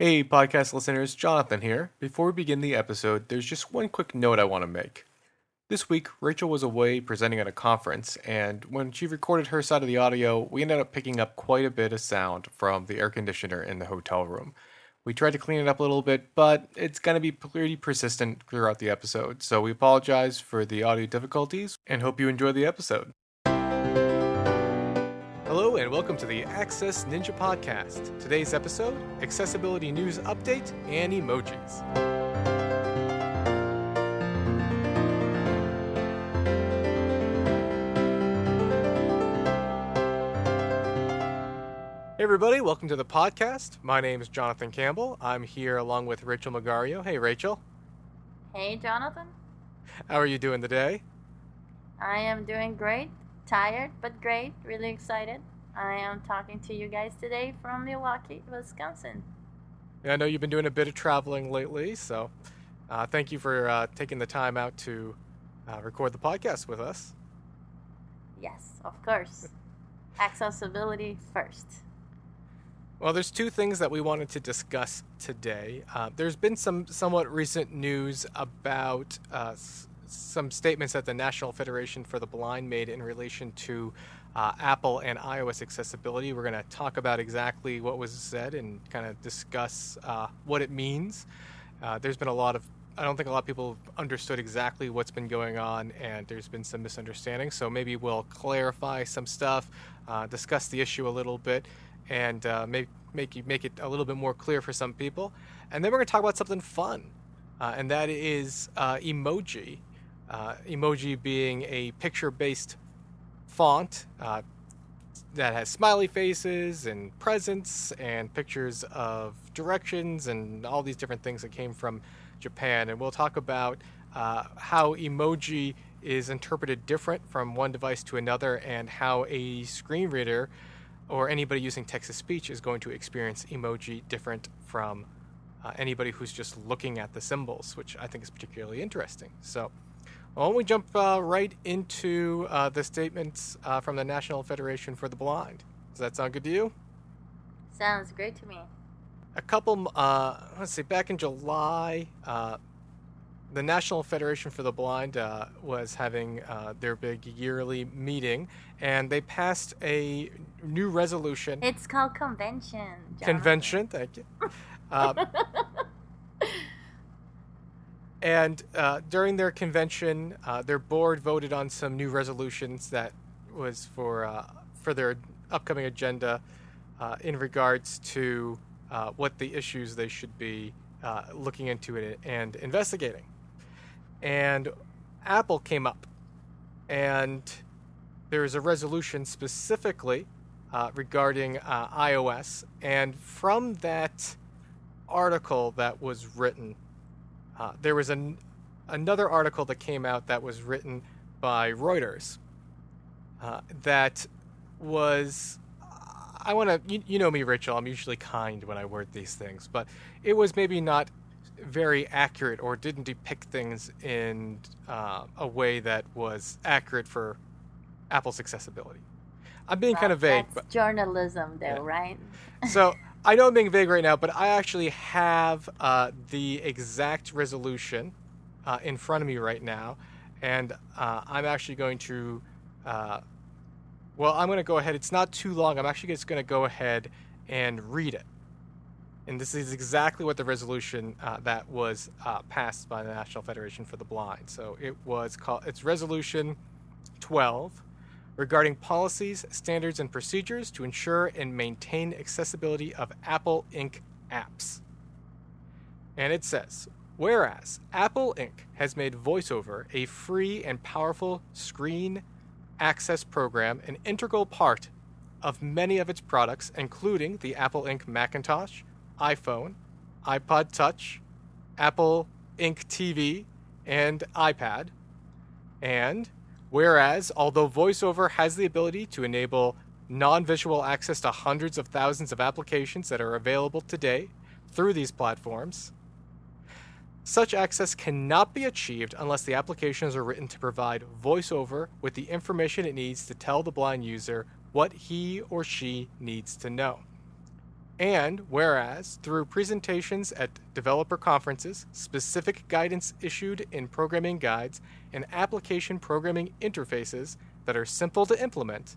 Hey, podcast listeners, Jonathan here. Before we begin the episode, there's just one quick note I want to make. This week, Rachel was away presenting at a conference, and when she recorded her side of the audio, we ended up picking up quite a bit of sound from the air conditioner in the hotel room. We tried to clean it up a little bit, but it's going to be pretty persistent throughout the episode, so we apologize for the audio difficulties and hope you enjoy the episode. Hello, and welcome to the Access Ninja Podcast. Today's episode accessibility news update and emojis. Hey, everybody, welcome to the podcast. My name is Jonathan Campbell. I'm here along with Rachel Magario. Hey, Rachel. Hey, Jonathan. How are you doing today? I am doing great. Tired, but great. Really excited. I am talking to you guys today from Milwaukee, Wisconsin. Yeah, I know you've been doing a bit of traveling lately, so uh, thank you for uh, taking the time out to uh, record the podcast with us. Yes, of course. Accessibility first. Well, there's two things that we wanted to discuss today. Uh, there's been some somewhat recent news about uh, some statements that the National Federation for the Blind made in relation to uh, Apple and iOS accessibility. We're going to talk about exactly what was said and kind of discuss uh, what it means. Uh, there's been a lot of I don't think a lot of people have understood exactly what's been going on, and there's been some misunderstanding. So maybe we'll clarify some stuff, uh, discuss the issue a little bit, and uh, make make you make it a little bit more clear for some people. And then we're going to talk about something fun, uh, and that is uh, emoji. Uh, emoji being a picture-based font uh, that has smiley faces and presents and pictures of directions and all these different things that came from Japan. And we'll talk about uh, how emoji is interpreted different from one device to another and how a screen reader or anybody using text to speech is going to experience emoji different from uh, anybody who's just looking at the symbols, which I think is particularly interesting. So, why don't we jump uh, right into uh, the statements uh, from the National Federation for the Blind? Does that sound good to you? Sounds great to me. A couple, uh, let's see, back in July, uh, the National Federation for the Blind uh, was having uh, their big yearly meeting, and they passed a new resolution. It's called convention. Jonathan. Convention, thank you. And uh, during their convention, uh, their board voted on some new resolutions that was for uh, for their upcoming agenda uh, in regards to uh, what the issues they should be uh, looking into it and investigating. And Apple came up, and there's a resolution specifically regarding iOS, and from that article that was written uh, there was an, another article that came out that was written by Reuters uh, that was. I want to. You, you know me, Rachel. I'm usually kind when I word these things, but it was maybe not very accurate or didn't depict things in uh, a way that was accurate for Apple's accessibility. I'm being kind of vague, That's but journalism, though, Yeah. right? so I know I'm being vague right now, but I actually have uh, the exact resolution uh, in front of me right now, and uh, I'm actually going to. Uh, well, I'm going to go ahead. It's not too long. I'm actually just going to go ahead and read it. And this is exactly what the resolution uh, that was uh, passed by the National Federation for the Blind. So it was called. It's Resolution 12 regarding policies, standards, and procedures to ensure and maintain accessibility of Apple Inc. apps. And it says, whereas Apple Inc. has made VoiceOver a free and powerful screen access program an integral part of many of its products, including the Apple Inc. Macintosh, iPhone, iPod Touch, Apple Inc. TV, and iPad. And whereas, although VoiceOver has the ability to enable non visual access to hundreds of thousands of applications that are available today through these platforms, such access cannot be achieved unless the applications are written to provide VoiceOver with the information it needs to tell the blind user what he or she needs to know. And whereas, through presentations at developer conferences, specific guidance issued in programming guides, and application programming interfaces that are simple to implement,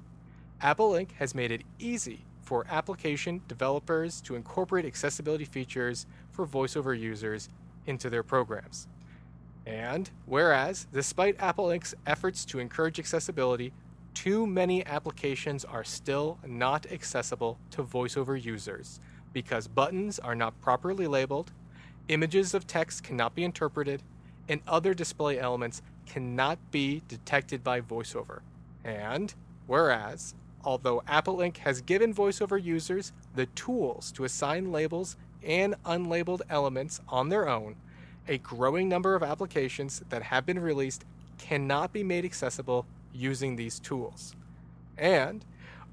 Apple Inc. has made it easy for application developers to incorporate accessibility features for voiceover users into their programs. And whereas, despite Apple Inc.'s efforts to encourage accessibility, too many applications are still not accessible to voiceover users because buttons are not properly labeled, images of text cannot be interpreted, and other display elements cannot be detected by voiceover. And whereas, although Apple Inc. has given voiceover users the tools to assign labels and unlabeled elements on their own, a growing number of applications that have been released cannot be made accessible using these tools. And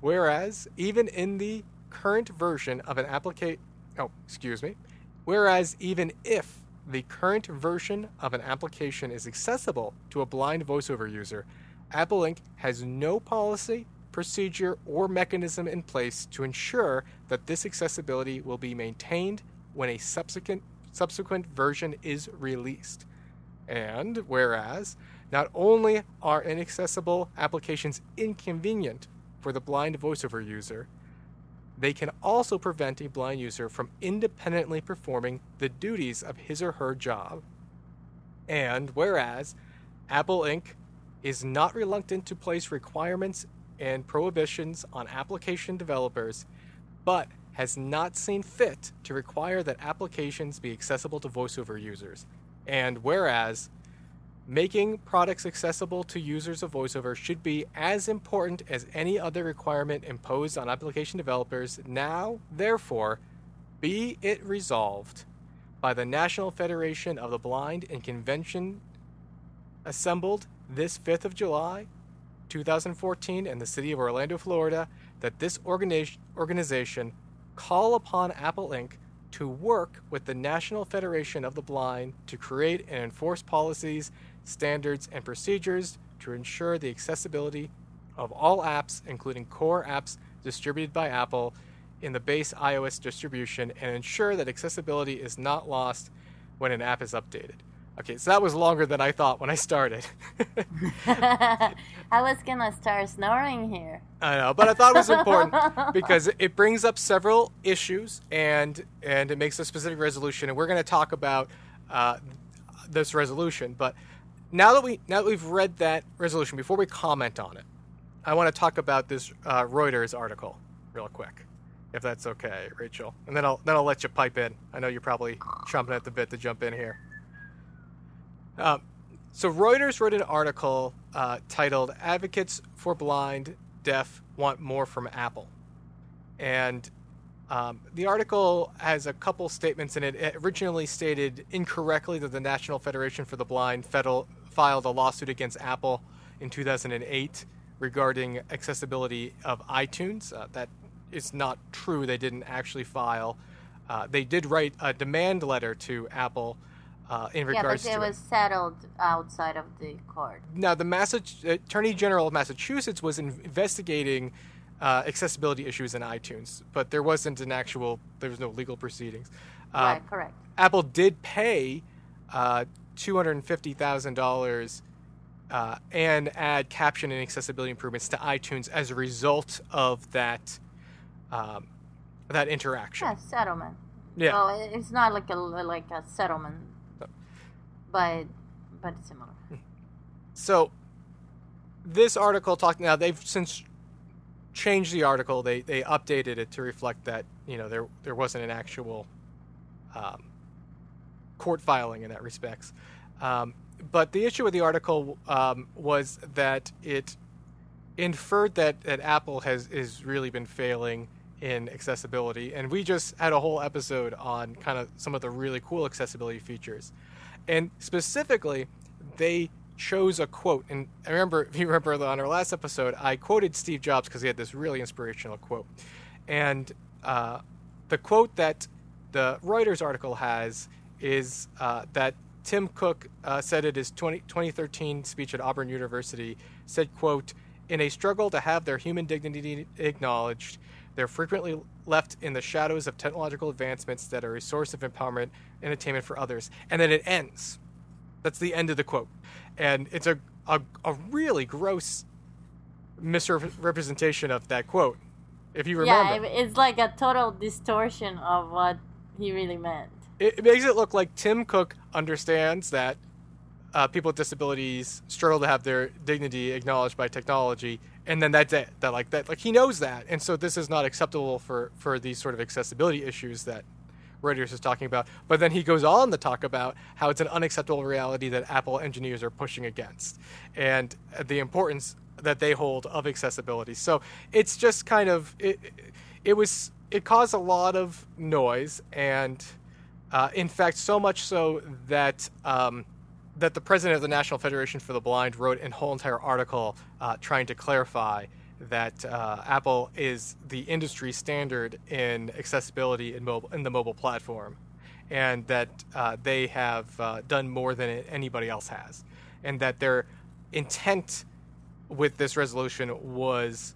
whereas even in the current version of an application, oh, excuse me, whereas even if the current version of an application is accessible to a blind voiceover user, Apple Inc. has no policy, procedure, or mechanism in place to ensure that this accessibility will be maintained when a subsequent subsequent version is released. And whereas not only are inaccessible applications inconvenient for the blind voiceover user, they can also prevent a blind user from independently performing the duties of his or her job. And whereas Apple Inc. is not reluctant to place requirements and prohibitions on application developers, but has not seen fit to require that applications be accessible to voiceover users. And whereas making products accessible to users of VoiceOver should be as important as any other requirement imposed on application developers. Now, therefore, be it resolved by the National Federation of the Blind in convention assembled this 5th of July, 2014, in the city of Orlando, Florida, that this organi- organization call upon Apple Inc. to work with the National Federation of the Blind to create and enforce policies standards, and procedures to ensure the accessibility of all apps, including core apps distributed by Apple in the base iOS distribution, and ensure that accessibility is not lost when an app is updated. Okay, so that was longer than I thought when I started. I was gonna start snoring here. I know, but I thought it was important because it brings up several issues and and it makes a specific resolution, and we're to talk about uh, this resolution. But now that we now that we've read that resolution, before we comment on it, I want to talk about this uh, Reuters article real quick, if that's okay, Rachel. And then I'll then I'll let you pipe in. I know you're probably chomping at the bit to jump in here. Um, so Reuters wrote an article uh, titled "Advocates for Blind, Deaf Want More from Apple," and um, the article has a couple statements in it. It originally stated incorrectly that the National Federation for the Blind federal, filed a lawsuit against Apple in 2008 regarding accessibility of iTunes. Uh, that is not true. They didn't actually file. Uh, they did write a demand letter to Apple uh, in regards yeah, but to it was settled outside of the court. Now, the Massach- Attorney General of Massachusetts was investigating uh, accessibility issues in iTunes, but there wasn't an actual. There was no legal proceedings. right. Correct. Apple did pay uh, two hundred and fifty thousand uh, dollars and add caption and accessibility improvements to iTunes as a result of that um, that interaction. Yeah, settlement. Yeah. Well, it's not like a like a settlement, but but similar. So this article talked now they've since changed the article they they updated it to reflect that you know there there wasn't an actual um, court filing in that respects. Um, but the issue with the article um, was that it inferred that, that Apple has has really been failing in accessibility, and we just had a whole episode on kind of some of the really cool accessibility features, and specifically, they chose a quote. And I remember, if you remember on our last episode, I quoted Steve Jobs because he had this really inspirational quote, and uh, the quote that the Reuters article has is uh, that Tim Cook uh, said at his 20, 2013 speech at Auburn University, said, quote, in a struggle to have their human dignity acknowledged, They're frequently left in the shadows of technological advancements that are a source of empowerment and attainment for others. And then it ends. That's the end of the quote. And it's a, a, a really gross misrepresentation of that quote, if you remember. Yeah, it's like a total distortion of what he really meant. It, makes it look like Tim Cook understands that uh, people with disabilities struggle to have their dignity acknowledged by technology, and then that's it. That like that, like he knows that, and so this is not acceptable for for these sort of accessibility issues that Reuters is talking about. But then he goes on to talk about how it's an unacceptable reality that Apple engineers are pushing against, and the importance that they hold of accessibility. So it's just kind of it. It was it caused a lot of noise, and uh, in fact, so much so that. Um, that the president of the National Federation for the Blind wrote a whole entire article uh, trying to clarify that uh, Apple is the industry standard in accessibility in mobile in the mobile platform, and that uh, they have uh, done more than anybody else has, and that their intent with this resolution was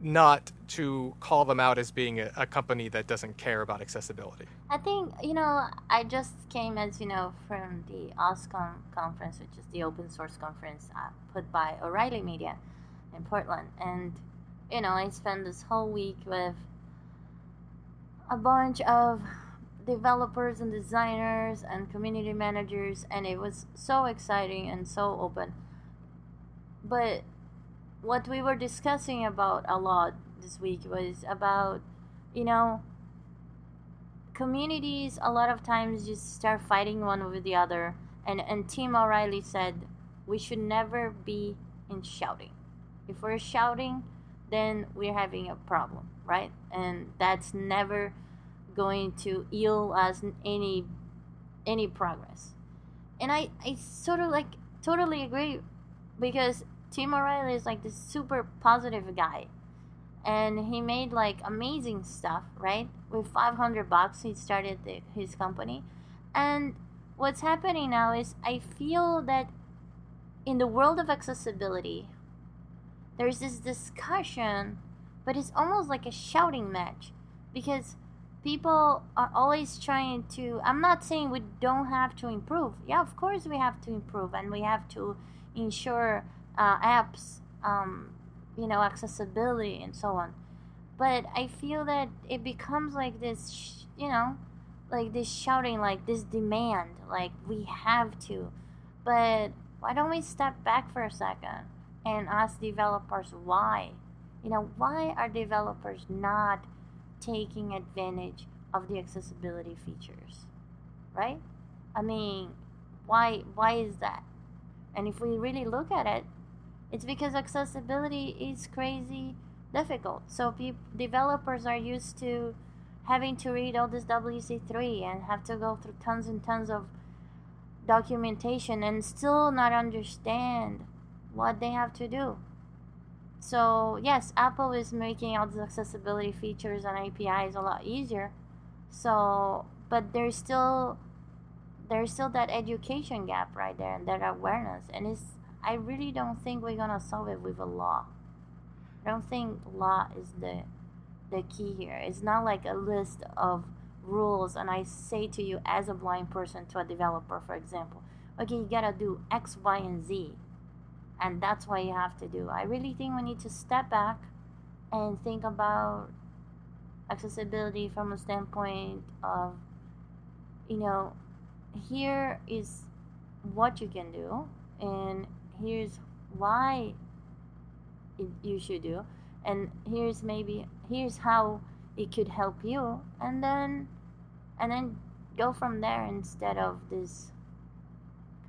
not to call them out as being a, a, company that doesn't care about accessibility. I think, you know, I just came, as you know, from the OSCON conference, which is the open source conference uh, put by O'Reilly Media in Portland. And, you know, I spent this whole week with a bunch of developers and designers and community managers, and it was so exciting and so open. But what we were discussing about a lot this week was about, you know, communities a lot of times just start fighting one with the other. And, and Tim O'Reilly said we should never be in shouting. If we're shouting, then we're having a problem, right? And that's never going to yield us any any progress. And I, I sort of like totally agree because Tim O'Reilly is like this super positive guy. And he made like amazing stuff, right? With 500 bucks, he started the, his company. And what's happening now is I feel that in the world of accessibility, there's this discussion, but it's almost like a shouting match because people are always trying to. I'm not saying we don't have to improve. Yeah, of course we have to improve and we have to ensure uh, apps, um, you know, accessibility and so on. But I feel that it becomes like this, sh- you know, like this shouting, like this demand, like we have to. But why don't we step back for a second and ask developers why? You know, why are developers not taking advantage of the accessibility features? Right? I mean, why why is that? And if we really look at it, it's because accessibility is crazy difficult. So developers are used to having to read all this WC3 and have to go through tons and tons of documentation and still not understand what they have to do. So, yes, Apple is making all these accessibility features and APIs a lot easier. So, but there's still there's still that education gap right there and that awareness and it's I really don't think we're gonna solve it with a law. I don't think law is the the key here. It's not like a list of rules and I say to you as a blind person to a developer, for example, okay, you gotta do X, Y, and Z. And that's what you have to do. I really think we need to step back and think about accessibility from a standpoint of, you know, here is what you can do and here's why it, you should do and here's maybe here's how it could help you and then and then go from there instead of this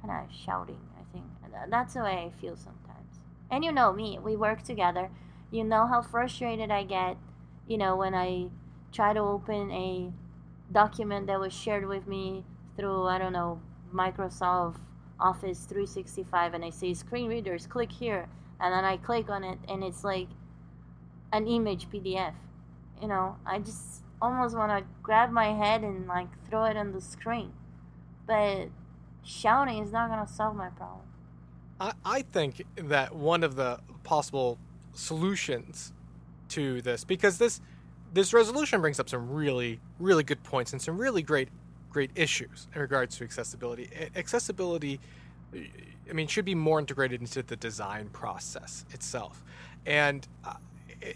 kind of shouting i think. That's the way i feel sometimes. And you know me we work together. You know how frustrated i get you know when i try to open a document that was shared with me through i don't know microsoft Office 365 and I say screen readers, click here. And then I click on it and it's like an image PDF. You know, I just almost want to grab my head and like throw it on the screen. But shouting is not going to solve my problem. I, I think that one of the possible solutions to this, because this this resolution brings up some really, really good points and some really great, great issues in regards to accessibility. Accessibility, I mean, should be more integrated into the design process itself, and uh,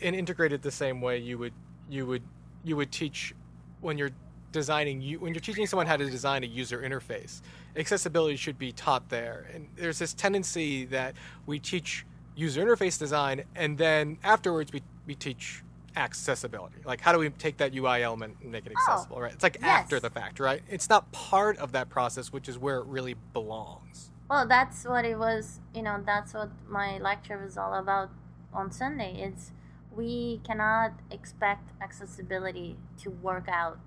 and integrated the same way you would you would you would teach when you're designing you when you're teaching someone how to design a user interface. Accessibility should be taught there. And there's this tendency that we teach user interface design and then afterwards we, we teach accessibility like how do we take that ui element and make it oh, accessible oh, right it's like yes. after the fact right it's not part of that process which is where it really belongs well that's what it was you know that's what my lecture was all about on sunday it's we cannot expect accessibility to work out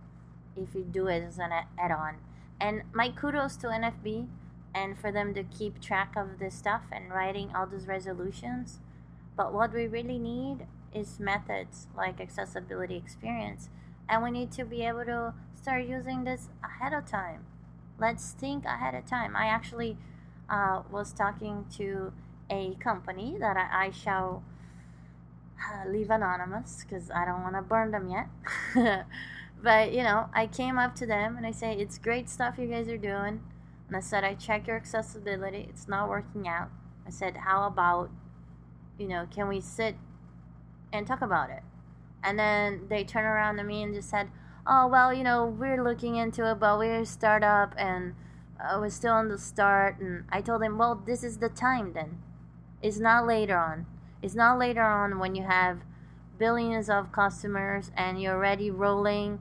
if you do it as an add-on. And my kudos to NFB and for them to keep track of this stuff and writing all those resolutions. But what we really need is methods like accessibility experience. And we need to be able to start using this ahead of time. Let's think ahead of time. I actually uh, was talking to a company that I, I shall uh, leave anonymous because I don't want to burn them yet. but you know, I came up to them and I say, "It's great stuff you guys are doing." And I said, "I check your accessibility. It's not working out." I said, "How about, you know, can we sit and talk about it?" And then they turned around to me and just said, "Oh well, you know, we're looking into it, but we're a startup and uh, we're still on the start." And I told them, "Well, this is the time then. It's not later on." It's not later on when you have billions of customers and you're already rolling.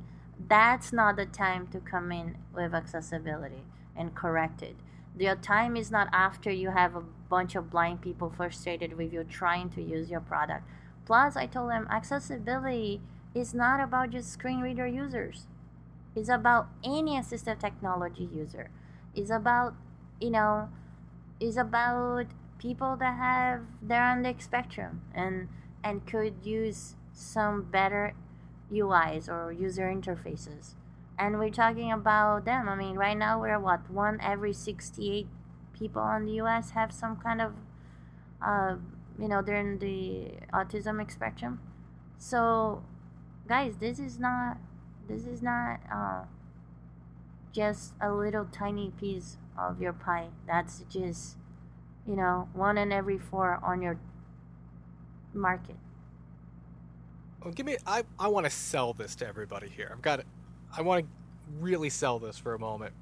That's not the time to come in with accessibility and correct it. The time is not after you have a bunch of blind people frustrated with you trying to use your product. Plus, I told them accessibility is not about just screen reader users. It's about any assistive technology user. It's about, you know, it's about people that have they're on the spectrum and and could use some better UIs or user interfaces. And we're talking about them. I mean, right now we're what one every 68 people in the US have some kind of uh, you know, they're in the autism spectrum. So, guys, this is not this is not uh, just a little tiny piece of your pie. That's just you know, one in every four on your market. Well, give me. I I want to sell this to everybody here. I've got. I want to really sell this for a moment,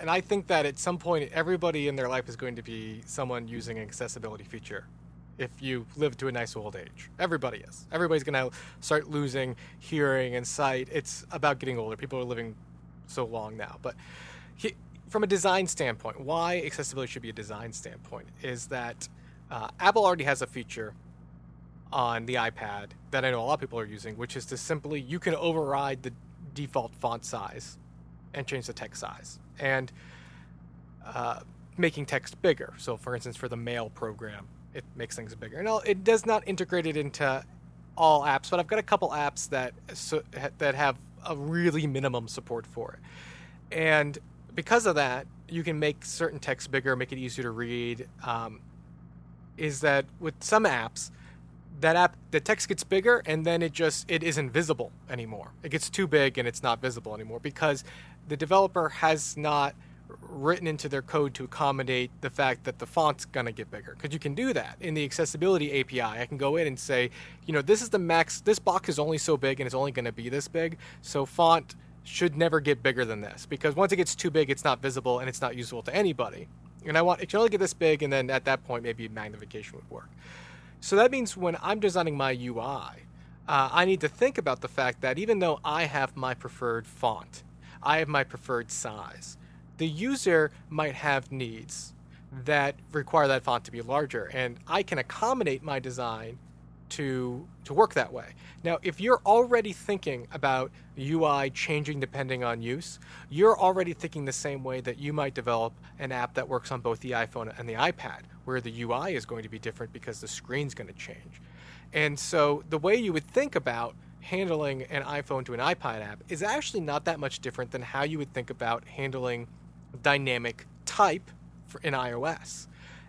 and I think that at some point, everybody in their life is going to be someone using an accessibility feature. If you live to a nice old age, everybody is. Everybody's going to start losing hearing and sight. It's about getting older. People are living so long now, but he, from a design standpoint, why accessibility should be a design standpoint is that uh, Apple already has a feature on the iPad that I know a lot of people are using, which is to simply you can override the default font size and change the text size and uh, making text bigger. So, for instance, for the mail program, it makes things bigger. And it does not integrate it into all apps, but I've got a couple apps that so, that have a really minimum support for it. And because of that, you can make certain text bigger, make it easier to read. Um, is that with some apps, that app the text gets bigger and then it just it isn't visible anymore. It gets too big and it's not visible anymore because the developer has not written into their code to accommodate the fact that the font's going to get bigger because you can do that in the accessibility api i can go in and say you know this is the max this box is only so big and it's only going to be this big so font should never get bigger than this because once it gets too big, it's not visible and it's not usable to anybody. And I want it can only get this big, and then at that point, maybe magnification would work. So that means when I'm designing my UI, uh, I need to think about the fact that even though I have my preferred font, I have my preferred size, the user might have needs that require that font to be larger, and I can accommodate my design to to work that way. Now, if you're already thinking about UI changing depending on use, you're already thinking the same way that you might develop an app that works on both the iPhone and the iPad, where the UI is going to be different because the screen's going to change. And so the way you would think about handling an iPhone to an iPad app is actually not that much different than how you would think about handling dynamic type in iOS.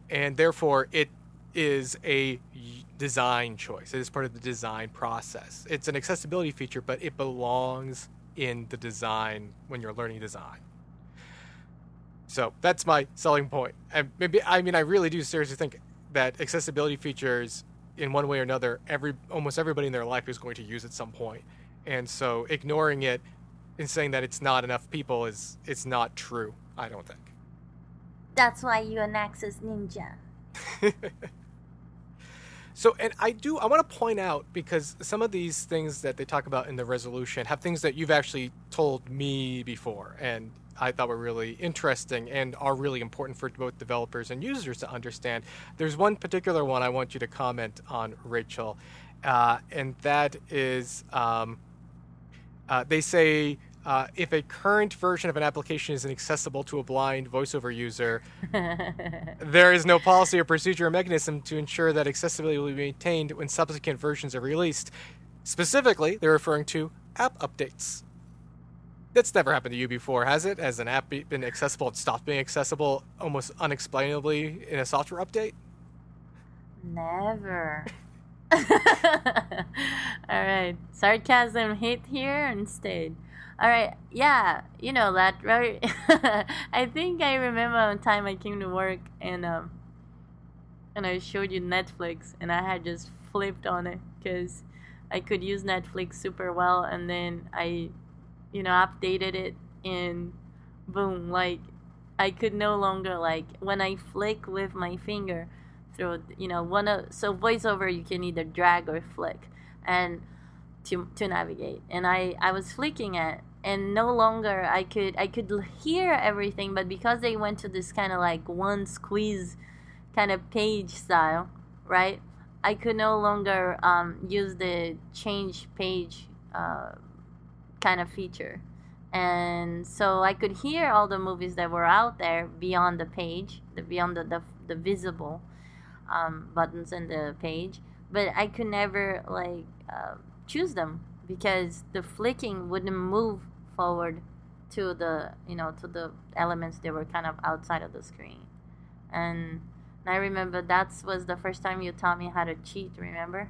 And therefore, it is a design choice. It is part of the design process. It's an accessibility feature, but it belongs in the design when you're learning design. So that's my selling point. And maybe I mean I really do seriously think that accessibility features in one way or another, every almost everybody in their life is going to use at some point. And so ignoring it and saying that it's not enough people is it's not true, I don't think. That's why you're an access ninja. so, and I do, I want to point out because some of these things that they talk about in the resolution have things that you've actually told me before, and I thought were really interesting and are really important for both developers and users to understand. There's one particular one I want you to comment on, Rachel, uh, and that is um, uh, they say uh, if a current version of an application is inaccessible to a blind voiceover user, there is no policy or procedure or mechanism to ensure that accessibility will be maintained when subsequent versions are released. Specifically, they're referring to app updates. That's never happened to you before, has it? Has an app been accessible and stopped being accessible almost unexplainably in a software update? Never. All right. Sarcasm hit here and stayed. All right. Yeah, you know that, right? I think I remember one time I came to work and um and I showed you Netflix and I had just flipped on it cuz I could use Netflix super well and then I you know, updated it and boom, like I could no longer like when I flick with my finger through you know one of so voiceover you can either drag or flick and to to navigate and I I was flicking it and no longer I could I could hear everything but because they went to this kind of like one squeeze kind of page style right I could no longer um, use the change page uh, kind of feature. And so I could hear all the movies that were out there beyond the page, the beyond the the, the visible um, buttons in the page, but I could never like uh, choose them because the flicking wouldn't move forward to the you know to the elements that were kind of outside of the screen, and I remember that was the first time you taught me how to cheat. Remember?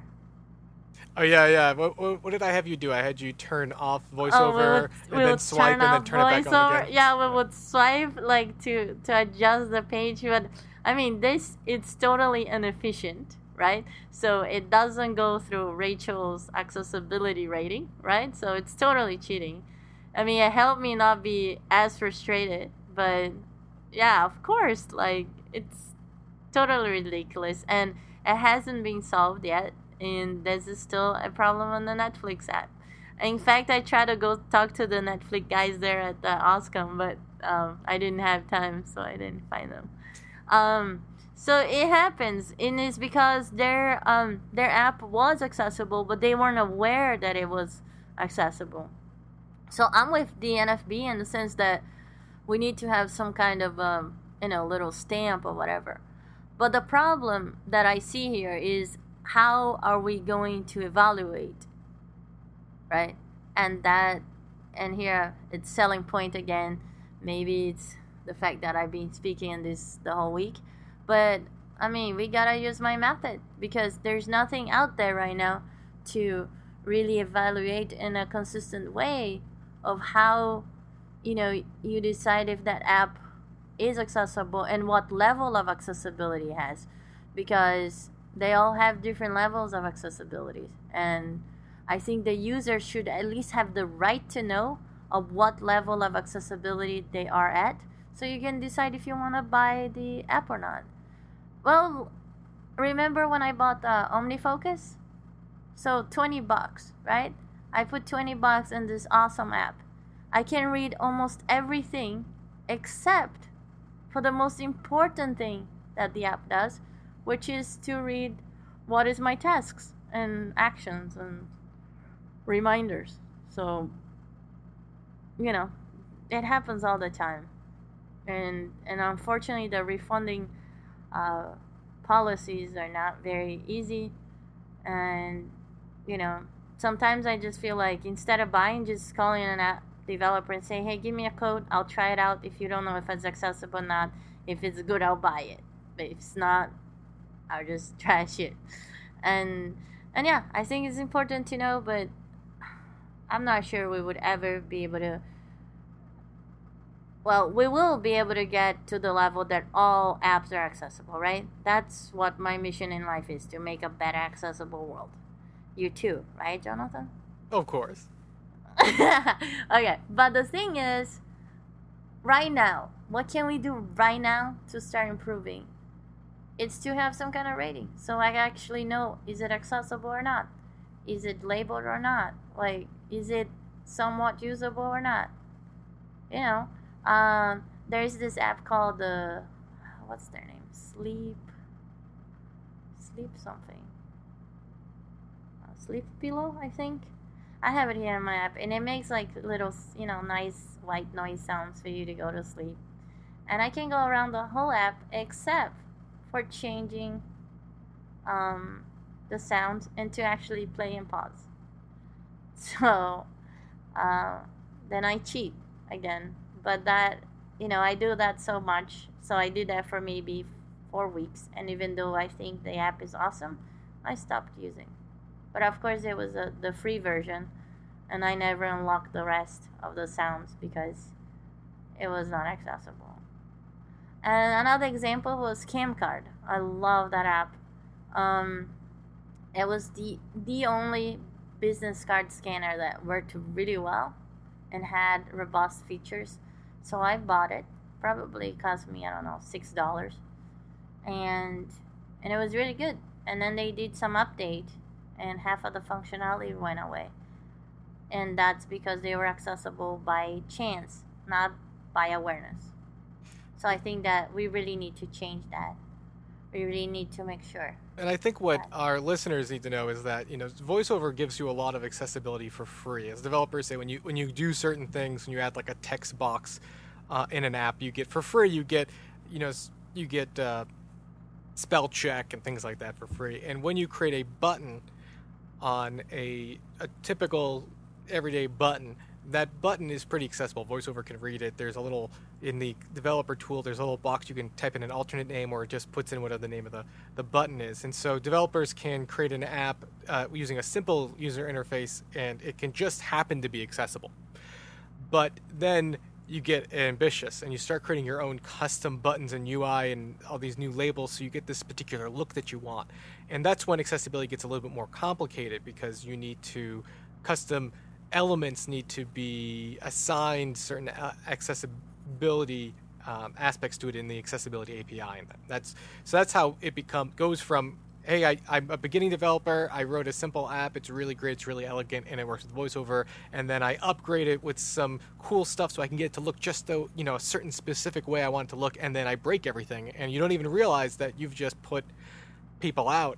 Oh yeah, yeah. What, what, what, did I have you do? I had you turn off oh, voiceover oh, we would, we and then swipe and then turn voiceover. it back on again. Yeah, we would swipe like to to adjust the page, but I mean this it's totally inefficient, right? So it doesn't go through Rachel's accessibility rating, right? So it's totally cheating. I mean, it helped me not be as frustrated, but yeah, of course, like it's totally ridiculous and it hasn't been solved yet and this is still a problem on the Netflix app. In fact, I tried to go talk to the Netflix guys there at the OSCON, but um, I didn't have time, so I didn't find them. Um, so it happens, and it's because their um, their app was accessible, but they weren't aware that it was accessible. So I'm with the NFB in the sense that we need to have some kind of um, you know little stamp or whatever. But the problem that I see here is how are we going to evaluate right? And that and here it's selling point again. Maybe it's the fact that i've been speaking in this the whole week. But i mean we gotta use my method because there's nothing out there right now to really evaluate in a consistent way of how you know you decide if that app is accessible and what level of accessibility has. Because they all have different levels of accessibility. And i think the user should at least have the right to know of what level of accessibility they are at. So you can decide if you want to buy the app or not. Well remember when i bought the omnifocus? So 20 bucks right i put 20 bucks in this awesome app. I can read almost everything except for the most important thing that the app does which is to read what is my tasks and actions and reminders. So, you know, it happens all the time, and and unfortunately, the refunding uh, policies are not very easy, and you know, sometimes I just feel like instead of buying, just calling an app developer and say, hey, give me a code, I'll try it out. If you don't know if it's accessible or not, if it's good, I'll buy it. But if it's not, I'll just trash it. And and yeah, I think it's important to know, but I'm not sure we would ever be able to. Well, we will be able to get to the level that all apps are accessible, right? That's what my mission in life is to make a better accessible world. You too, right, Jonathan? Of course. okay, but the thing is, right now, what can we do right now to start improving? It's to have some kind of rating. So I actually know is it accessible or not? Is it labeled or not? Like, is it somewhat usable or not? You know, um, there's this app called the, what's their name? Sleep, sleep something. Sleep Pillow, I think. I have it here in my app, and it makes like little, you know, nice white noise sounds for you to go to sleep. And I can go around the whole app except for changing um, the sounds and to actually play and pause. So uh, then I cheat again. But that, you know, I do that so much. So I do that for maybe four weeks. And even though I think the app is awesome, I stopped using. But of course, it was a, the free version. And I never unlocked the rest of the sounds because it was not accessible. And another example was Camcard. I love that app. Um, it was the the only business card scanner that worked really well and had robust features. So I bought it. Probably cost me I don't know six dollars, and and it was really good. And then they did some update, and half of the functionality went away. And that's because they were accessible by chance, not by awareness. So I think that we really need to change that. We really need to make sure. And I think what our listeners need to know is that you know VoiceOver gives you a lot of accessibility for free. As developers say, when you when you do certain things, when you add like a text box uh, in an app, you get for free. You get you know you get uh, spell check and things like that for free. And when you create a button on a a typical everyday button, that button is pretty accessible. VoiceOver can read it. There's a little in the developer tool. There's a little box you can type in an alternate name, or it just puts in whatever the name of the, the button is. And so developers can create an app uh, using a simple user interface, and it can just happen to be accessible. But then you get ambitious and you start creating your own custom buttons and UI and all these new labels so you get this particular look that you want. And that's when accessibility gets a little bit more complicated because you need to custom elements need to be assigned certain accessibility um, aspects to it in the accessibility API, and that's so that's how it become goes from hey I, i'm a beginning developer. I wrote a simple app. It's really great. It's really elegant and it works with voiceover. And then i upgrade it with some cool stuff so i can get it to look just the you know a certain specific way i want it to look and then i break everything. And you don't even realize that you've just put people out.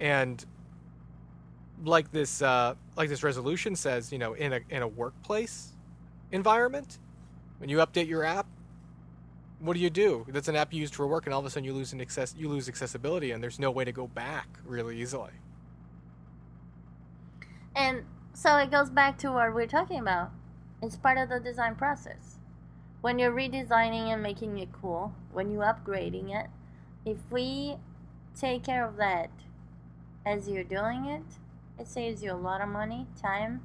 And like this uh, like this resolution says, you know, in a in a workplace environment, when you update your app, what do you do? That's an app you used for work, and all of a sudden you lose an access you lose accessibility, and there's no way to go back really easily. And so it goes back to what we're talking about. It's part of the design process. When you're redesigning and making it cool, when you're upgrading it, if we take care of that as you're doing it, it saves you a lot of money, time,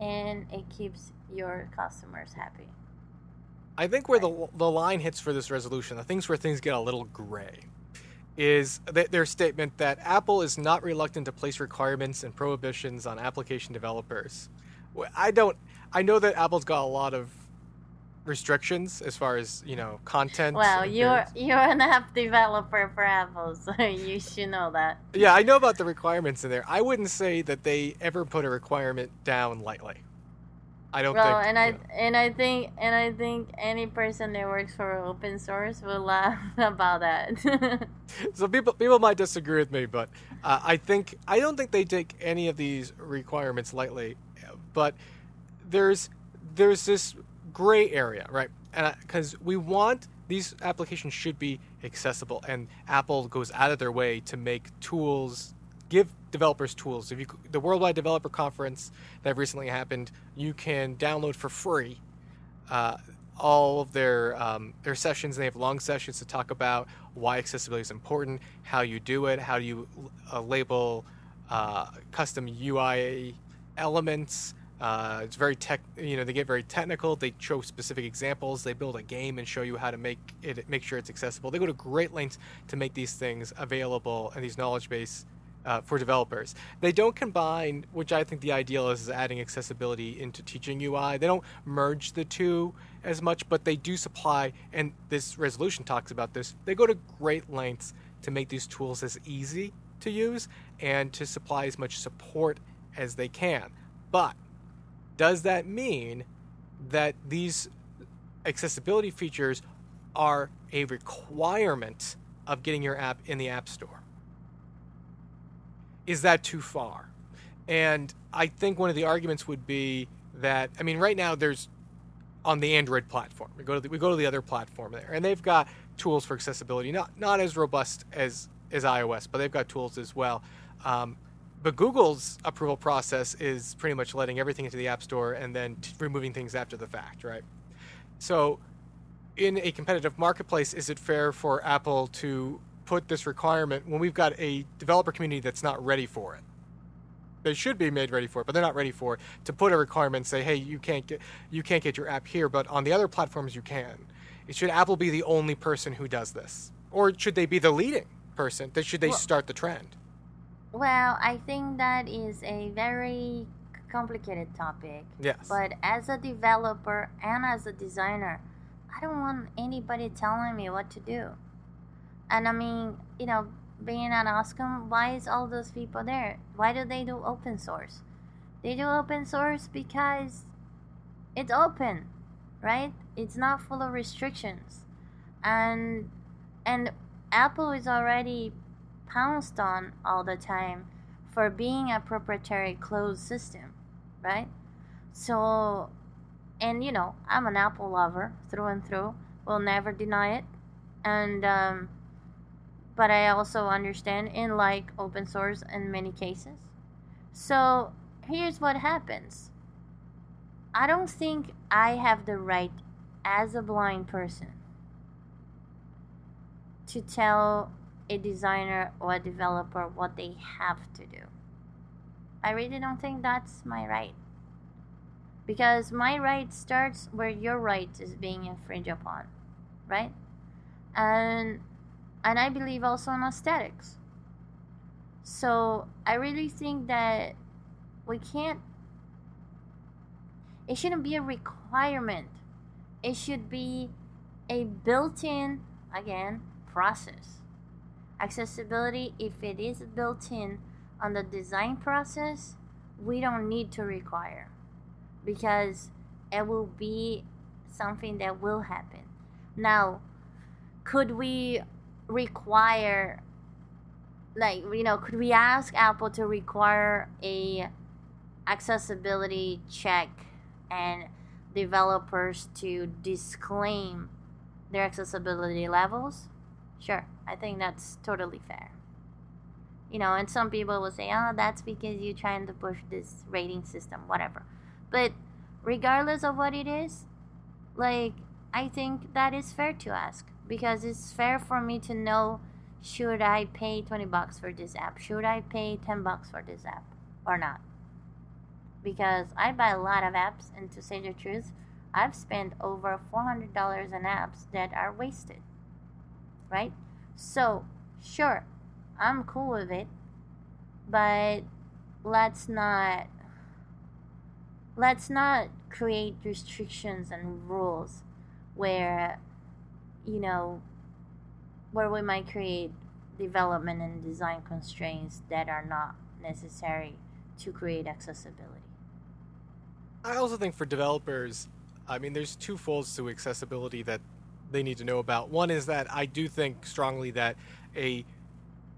and it keeps your customers happy. I think where the the line hits for this resolution, the things where things get a little gray, is their statement that Apple is not reluctant to place requirements and prohibitions on application developers. I don't. I know that Apple's got a lot of restrictions as far as you know content. Well, you're you're an app developer for Apple, so you should know that. Yeah, I know about the requirements in there. I wouldn't say that they ever put a requirement down lightly. I don't well, think. and I and I think and I think any person that works for open source will laugh about that. so people people might disagree with me, but uh, I think I don't think they take any of these requirements lightly. But there's there's this gray area, right? And because we want these applications should be accessible, and Apple goes out of their way to make tools, give developers tools. If you the Worldwide Developer Conference that recently happened, you can download for free. Uh, all of their um, their sessions. They have long sessions to talk about why accessibility is important, how you do it, how you uh, label uh, custom UI elements. Uh, it's very tech. You know, they get very technical. They show specific examples. They build a game and show you how to make it, make sure it's accessible. They go to great lengths to make these things available and these knowledge base uh, for developers. They don't combine, which I think the ideal is, is adding accessibility into teaching UI. They don't merge the two as much, but they do supply, and this resolution talks about this. They go to great lengths to make these tools as easy to use and to supply as much support as they can. But does that mean that these accessibility features are a requirement of getting your app in the App Store? Is that too far? And I think one of the arguments would be that I mean, right now there's on the Android platform. We go to the, we go to the other platform there, and they've got tools for accessibility, not not as robust as as iOS, but they've got tools as well. Um, but Google's approval process is pretty much letting everything into the App Store and then t- removing things after the fact, right? So, in a competitive marketplace, is it fair for Apple to put this requirement when we've got a developer community that's not ready for it. They should be made ready for it, but they're not ready for it. To put a requirement, and say, hey, you can't get you can't get your app here, but on the other platforms you can. It should Apple be the only person who does this, or should they be the leading person? That should they well, start the trend? Well, I think that is a very complicated topic. Yes. But as a developer and as a designer, I don't want anybody telling me what to do. And I mean, you know, being at OSCON, why is all those people there? Why do they do open source? They do open source because it's open, right? It's not full of restrictions. And and Apple is already pounced on all the time for being a proprietary closed system, right? So and you know, I'm an Apple lover through and through. Will never deny it. And um but I also understand and like open source in many cases. So here's what happens I don't think I have the right as a blind person to tell a designer or a developer what they have to do. I really don't think that's my right. Because my right starts where your right is being infringed upon, right? And and I believe also in aesthetics. So I really think that we can't, it shouldn't be a requirement. It should be a built in, again, process. Accessibility, if it is built in on the design process, we don't need to require because it will be something that will happen. Now, could we require like you know could we ask apple to require a accessibility check and developers to disclaim their accessibility levels? Sure i think that's totally fair. You know and some people will say oh that's because you're trying to push this rating system whatever. But regardless of what it is like i think that is fair to ask because it's fair for me to know should I pay 20 bucks for this app? Should I pay 10 bucks for this app or not? Because I buy a lot of apps, and to say the truth, I've spent over $400 on apps that are wasted. Right? So, sure, I'm cool with it, but let's not let's not create restrictions and rules where you know, where we might create development and design constraints that are not necessary to create accessibility. I also think for developers, I mean, there's two folds to accessibility that they need to know about. One is that I do think strongly that a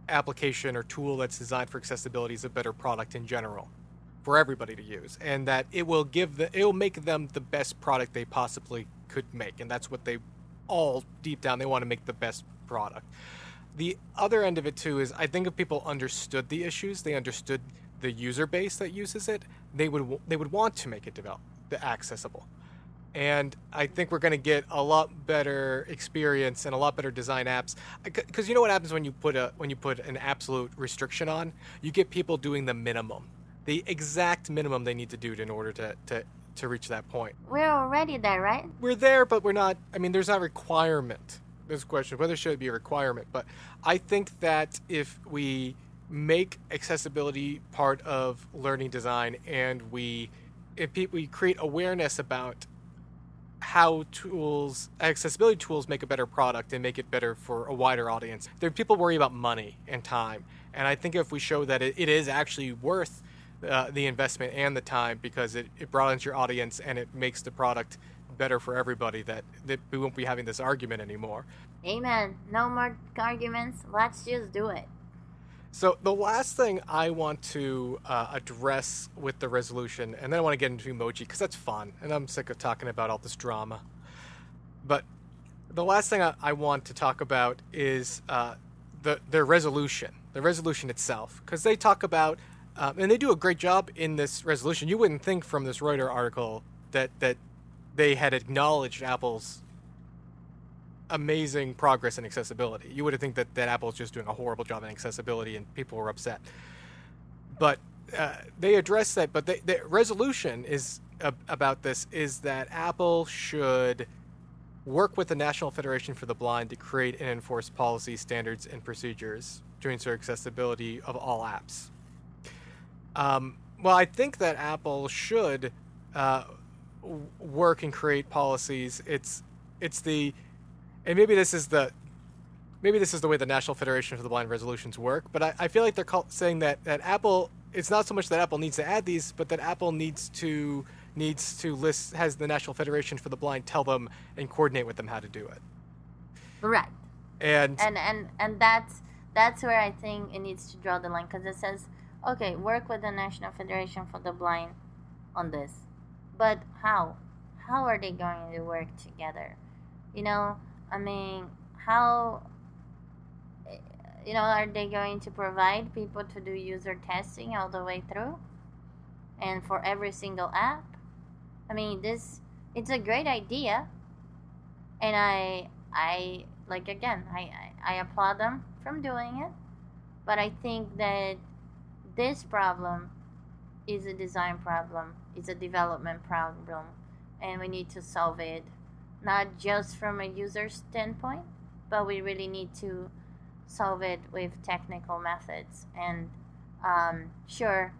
application or tool that's designed for accessibility is a better product in general for everybody to use and that it will give the it will make them the best product they possibly could make and that's what they all deep down they want to make the best product. The other end of it too is I think if people understood the issues, they understood the user base that uses it, they would they would want to make it develop accessible. and I think we're going to get a lot better experience and a lot better design apps. Because you know what happens when you put a when you put an absolute restriction on, you get people doing the minimum, the exact minimum they need to do in order to to to reach that point. We're already there, right? We're there, but we're not. I mean, there's not requirement. There's a question whether should it be a requirement, but I think that if we make accessibility part of learning design and we if we create awareness about how tools accessibility tools make a better product and make it better for a wider audience there people worry about money and time and i think if we show that it, it is actually worth uh, the investment and the time because it, it broadens your audience and it makes the product better for everybody that, that we won't be having this argument anymore. Amen. No more arguments. Let's just do it. So the last thing I want to uh, address with the resolution, and then I want to get into emoji because that's fun, and I'm sick of talking about all this drama. But the last thing I, I want to talk about is uh, the their resolution, the resolution itself, because they talk about, um, and they do a great job in this resolution. You wouldn't think from this Reuters article that that they had acknowledged Apple's amazing progress in accessibility. You would think that, that Apple is just doing a horrible job in accessibility and people were upset. But uh, they address that, but the resolution is uh, about this is that Apple should work with the National Federation for the Blind to create and enforce policy standards and procedures to ensure accessibility of all apps. Um, well, I think that Apple should uh, work and create policies. It's it's the and maybe this is the maybe this is the way the National Federation for the Blind resolutions work, but I, I feel like they're call, saying that, that Apple it's not so much that Apple needs to add these, but that Apple needs to needs to list has the National Federation for the Blind tell them and coordinate with them how to do it. Right. And and and and that's that's where I think it needs to draw the line because it says, okay, work with the National Federation for the Blind on this, but how? How are they going to work together? You know, I mean, how eh, you know are they going to provide people to do user testing all the way through? And for every single app? I mean this it's a great idea. And i i like again i i, I applaud them from doing it. But i think that this problem is a design problem it's a development problem and we need to solve it not just from a user standpoint, but we really need to solve it with technical methods. And um, sure,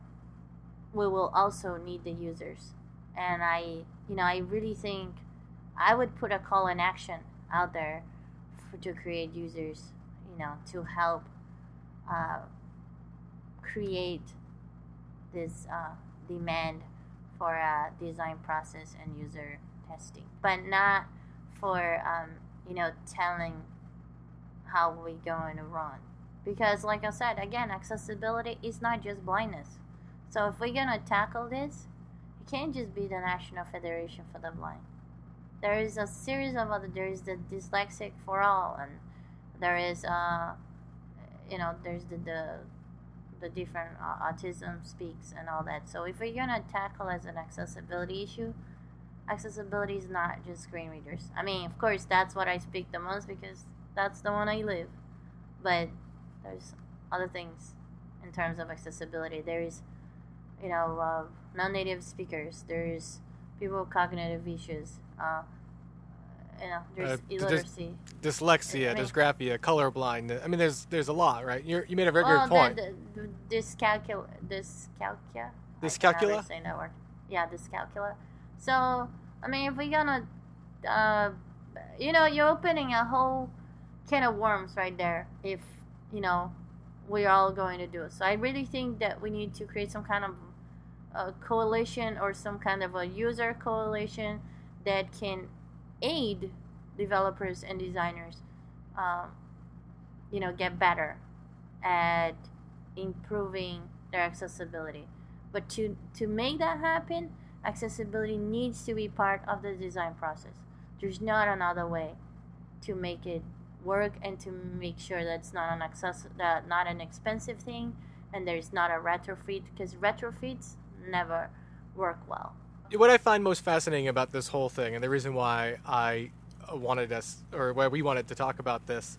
we will also need the users. And I, you know, I really think I would put a call in action out there for, to create users, you know, to help uh, create this uh, demand for a design process and user testing, but not for um, you know telling how we going to run. Because, like I said, again, accessibility is not just blindness. So if we're gonna tackle this, it can't just be the National Federation for the Blind. There is a series of other. There is the Dyslexic for All, and there is uh, you know, there's the the the different uh, autism speaks and all that. So if we're gonna tackle as an accessibility issue, accessibility is not just screen readers. I mean, of course, that's what I speak the most because that's the one I live. But there's other things in terms of accessibility. There is, you know, uh, non-native speakers. There's people with cognitive issues. Uh, you know, there's uh, illiteracy, dys- dyslexia, I mean, dysgraphia, colorblind. I mean, there's there's a lot, right? you you made a very well, good point. The, the, dyscalculia, dyscalculia. Dyscalculia. Say that word. Yeah, dyscalculia. So, I mean, if we're gonna, uh, you know, you're opening a whole can of worms right there if, you know, we're all going to do it. So I really think that we need to create some kind of a coalition or some kind of a user coalition that can aid developers and designers, um, you know, get better at improving their accessibility. But to to make that happen, accessibility needs to be part of the design process. There's not another way to make it work and to make sure that it's not an access that not an expensive thing and there's not a retrofit because retrofits never work well. What I find most fascinating about this whole thing, and the reason why I wanted us, or why we wanted to talk about this,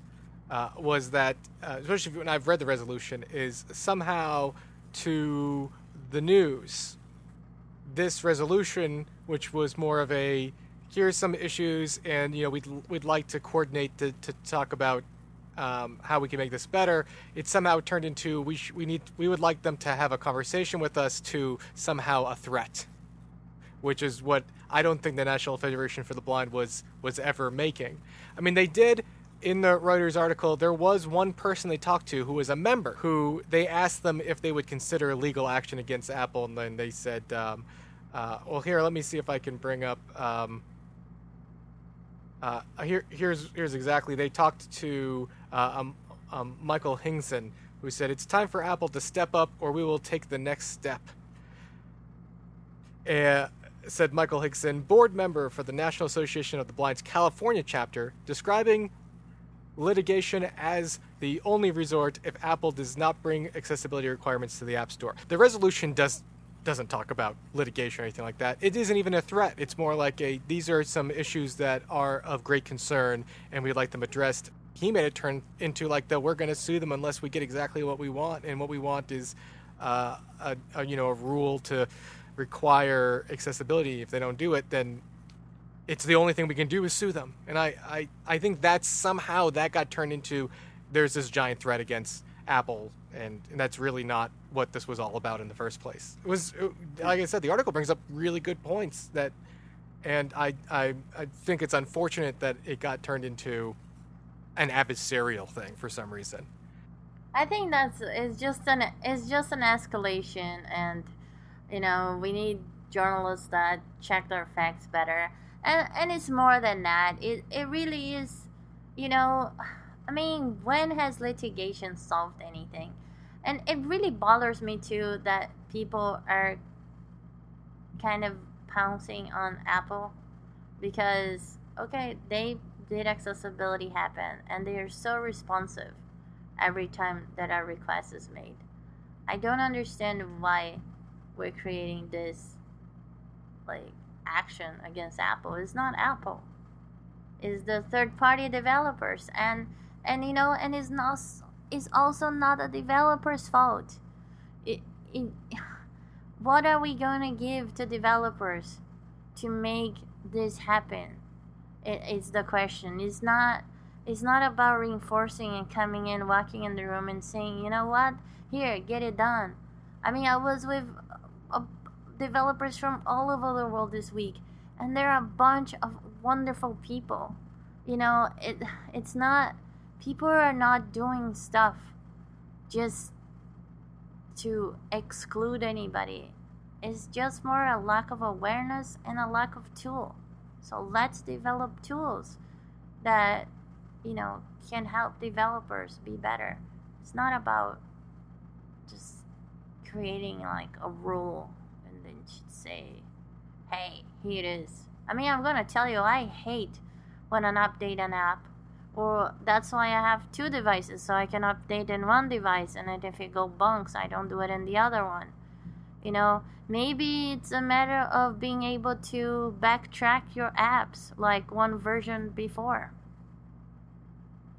uh, was that, uh, especially when I've read the resolution, is somehow to the news, this resolution, which was more of a here's some issues, and you know we'd we'd like to coordinate to, to talk about um, how we can make this better. It somehow turned into we sh- we need we would like them to have a conversation with us to somehow a threat, which is what I don't think the National Federation for the Blind was was ever making. I mean, they did in the Reuters article, there was one person they talked to who was a member who they asked them if they would consider legal action against Apple, and then they said, um, uh, "Well, here, let me see if I can bring up." Um, uh, here, here's here's exactly. They talked to uh, um, um, Michael Hingson, who said, "It's time for Apple to step up, or we will take the next step." Uh, said Michael Hingson, board member for the National Association of the Blind's California chapter, describing litigation as the only resort if Apple does not bring accessibility requirements to the App Store. The resolution does doesn't talk about litigation or anything like that. It isn't even a threat. It's more like a these are some issues that are of great concern and we'd like them addressed. He made it turn into like the we're going to sue them unless we get exactly what we want, and what we want is uh, a, a you know a rule to require accessibility. If they don't do it, then it's the only thing we can do is sue them. And I, I, I think that somehow that got turned into there's this giant threat against Apple, and, and that's really not what this was all about in the first place. It was, like I said, the article brings up really good points that, and I, I, I think it's unfortunate that it got turned into an adversarial thing for some reason. I think that's it's just an it's just an escalation, and you know we need journalists that check their facts better. And and it's more than that. It it really is you know i mean when has litigation solved anything? And it really bothers me too that people are kind of pouncing on apple because okay they did accessibility happen and they are so responsive every time that a request is made. I don't understand why we're creating this like action against Apple It's not Apple. It's the third party developers and and you know and it's not is also not a developer's fault. It, it, what are we going to give to developers to make this happen? It, it's the question. It's not it's not about reinforcing and coming in, walking in the room and saying, you know what, here, get it done. I mean, I was with developers from all over the world this week, and they're a bunch of wonderful people. You know, it it's not people are not doing stuff just to exclude anybody. It's just more a lack of awareness and a lack of tool. So let's develop tools that you know can help developers be better. It's not about just creating like a rule say, hey, here it is. I mean, I'm gonna tell you, I hate when an update an app, or that's why I have two devices, so I can update in one device, and then if it go bunks, I don't do it in the other one. You know, maybe it's a matter of being able to backtrack your apps like one version before.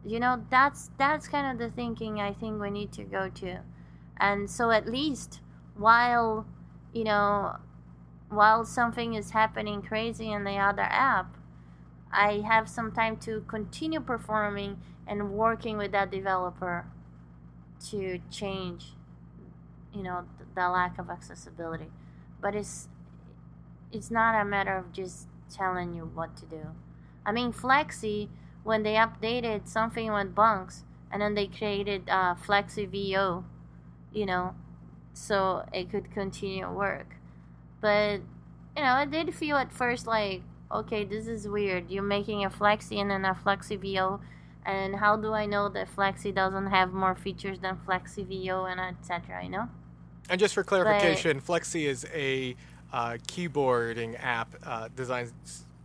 You know, that's that's kind of the thinking I think we need to go to. And so at least while you know, while something is happening crazy in the other app, I have some time to continue performing and working with that developer to change, you know, the lack of accessibility. But it's it's not a matter of just telling you what to do. I mean, Fleksy, when they updated something with bunks, and then they created uh, Fleksy VO, you know, so it could continue work. But you know, it did feel at first like, okay, this is weird. You're making a Fleksy and then a Fleksy VO, and how do I know that Fleksy doesn't have more features than Fleksy VO and etc. You know. And just for clarification, but, Fleksy is a uh, keyboarding app uh, designed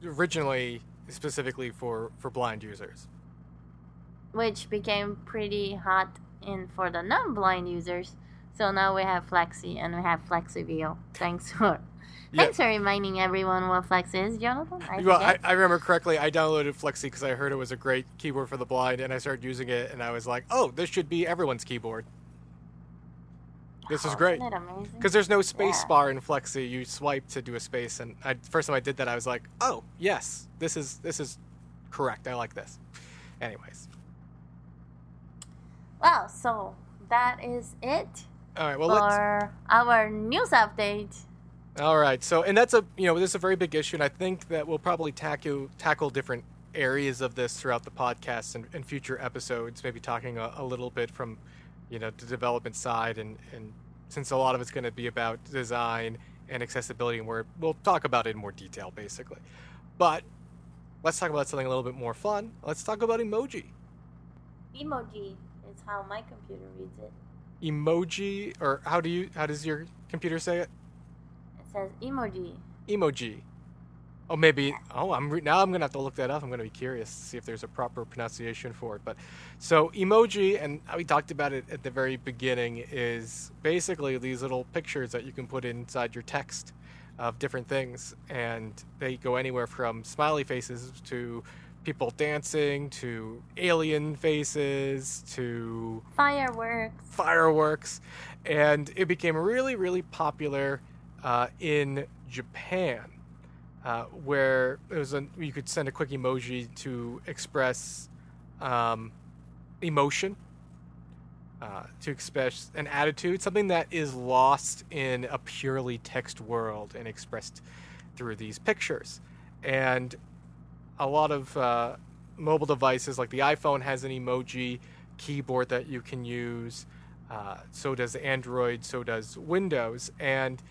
originally specifically for for blind users. Which became pretty hot in for the non-blind users so now we have Fleksy and we have Fleksy VO. Thanks for Yeah. Thanks for reminding everyone what Flex is, Jonathan. I Well, I. I remember correctly. I downloaded Fleksy because I heard it was a great keyboard for the blind, and I started using it, and I was like, "Oh, this should be everyone's keyboard." This is great because there's no space Yeah. bar in Fleksy. You swipe to do a space, and I, first time I did that, I was like, "Oh, yes, this is this is correct. I like this." Anyways, Well, so that is it all right. Well, let's for our news update. All right. So, and that's a you know this is a very big issue, and I think that we'll probably tackle tackle different areas of this throughout the podcast and, and future episodes. Maybe talking a, a little bit from you know the development side, and and since a lot of it's going to be about design and accessibility, and we're, we'll talk about it in more detail, basically. But let's talk about something a little bit more fun. Let's talk about emoji. Emoji is how my computer reads it. Emoji, or how do you how does your computer say it? It says emoji. emoji. Oh, maybe. Oh, I'm re- now. I'm gonna have to look that up. I'm gonna be curious to see if there's a proper pronunciation for it. But so emoji, and we talked about it at the very beginning, is basically these little pictures that you can put inside your text of different things, and they go anywhere from smiley faces to people dancing to alien faces to Fireworks. fireworks, and it became really, really popular uh, in Japan, uh, where it was a, you could send a quick emoji to express um, emotion, uh, to express an attitude, something that is lost in a purely text world and expressed through these pictures, and a lot of uh, mobile devices like the iPhone has an emoji keyboard that you can use. Uh, so does Android. So does Windows. And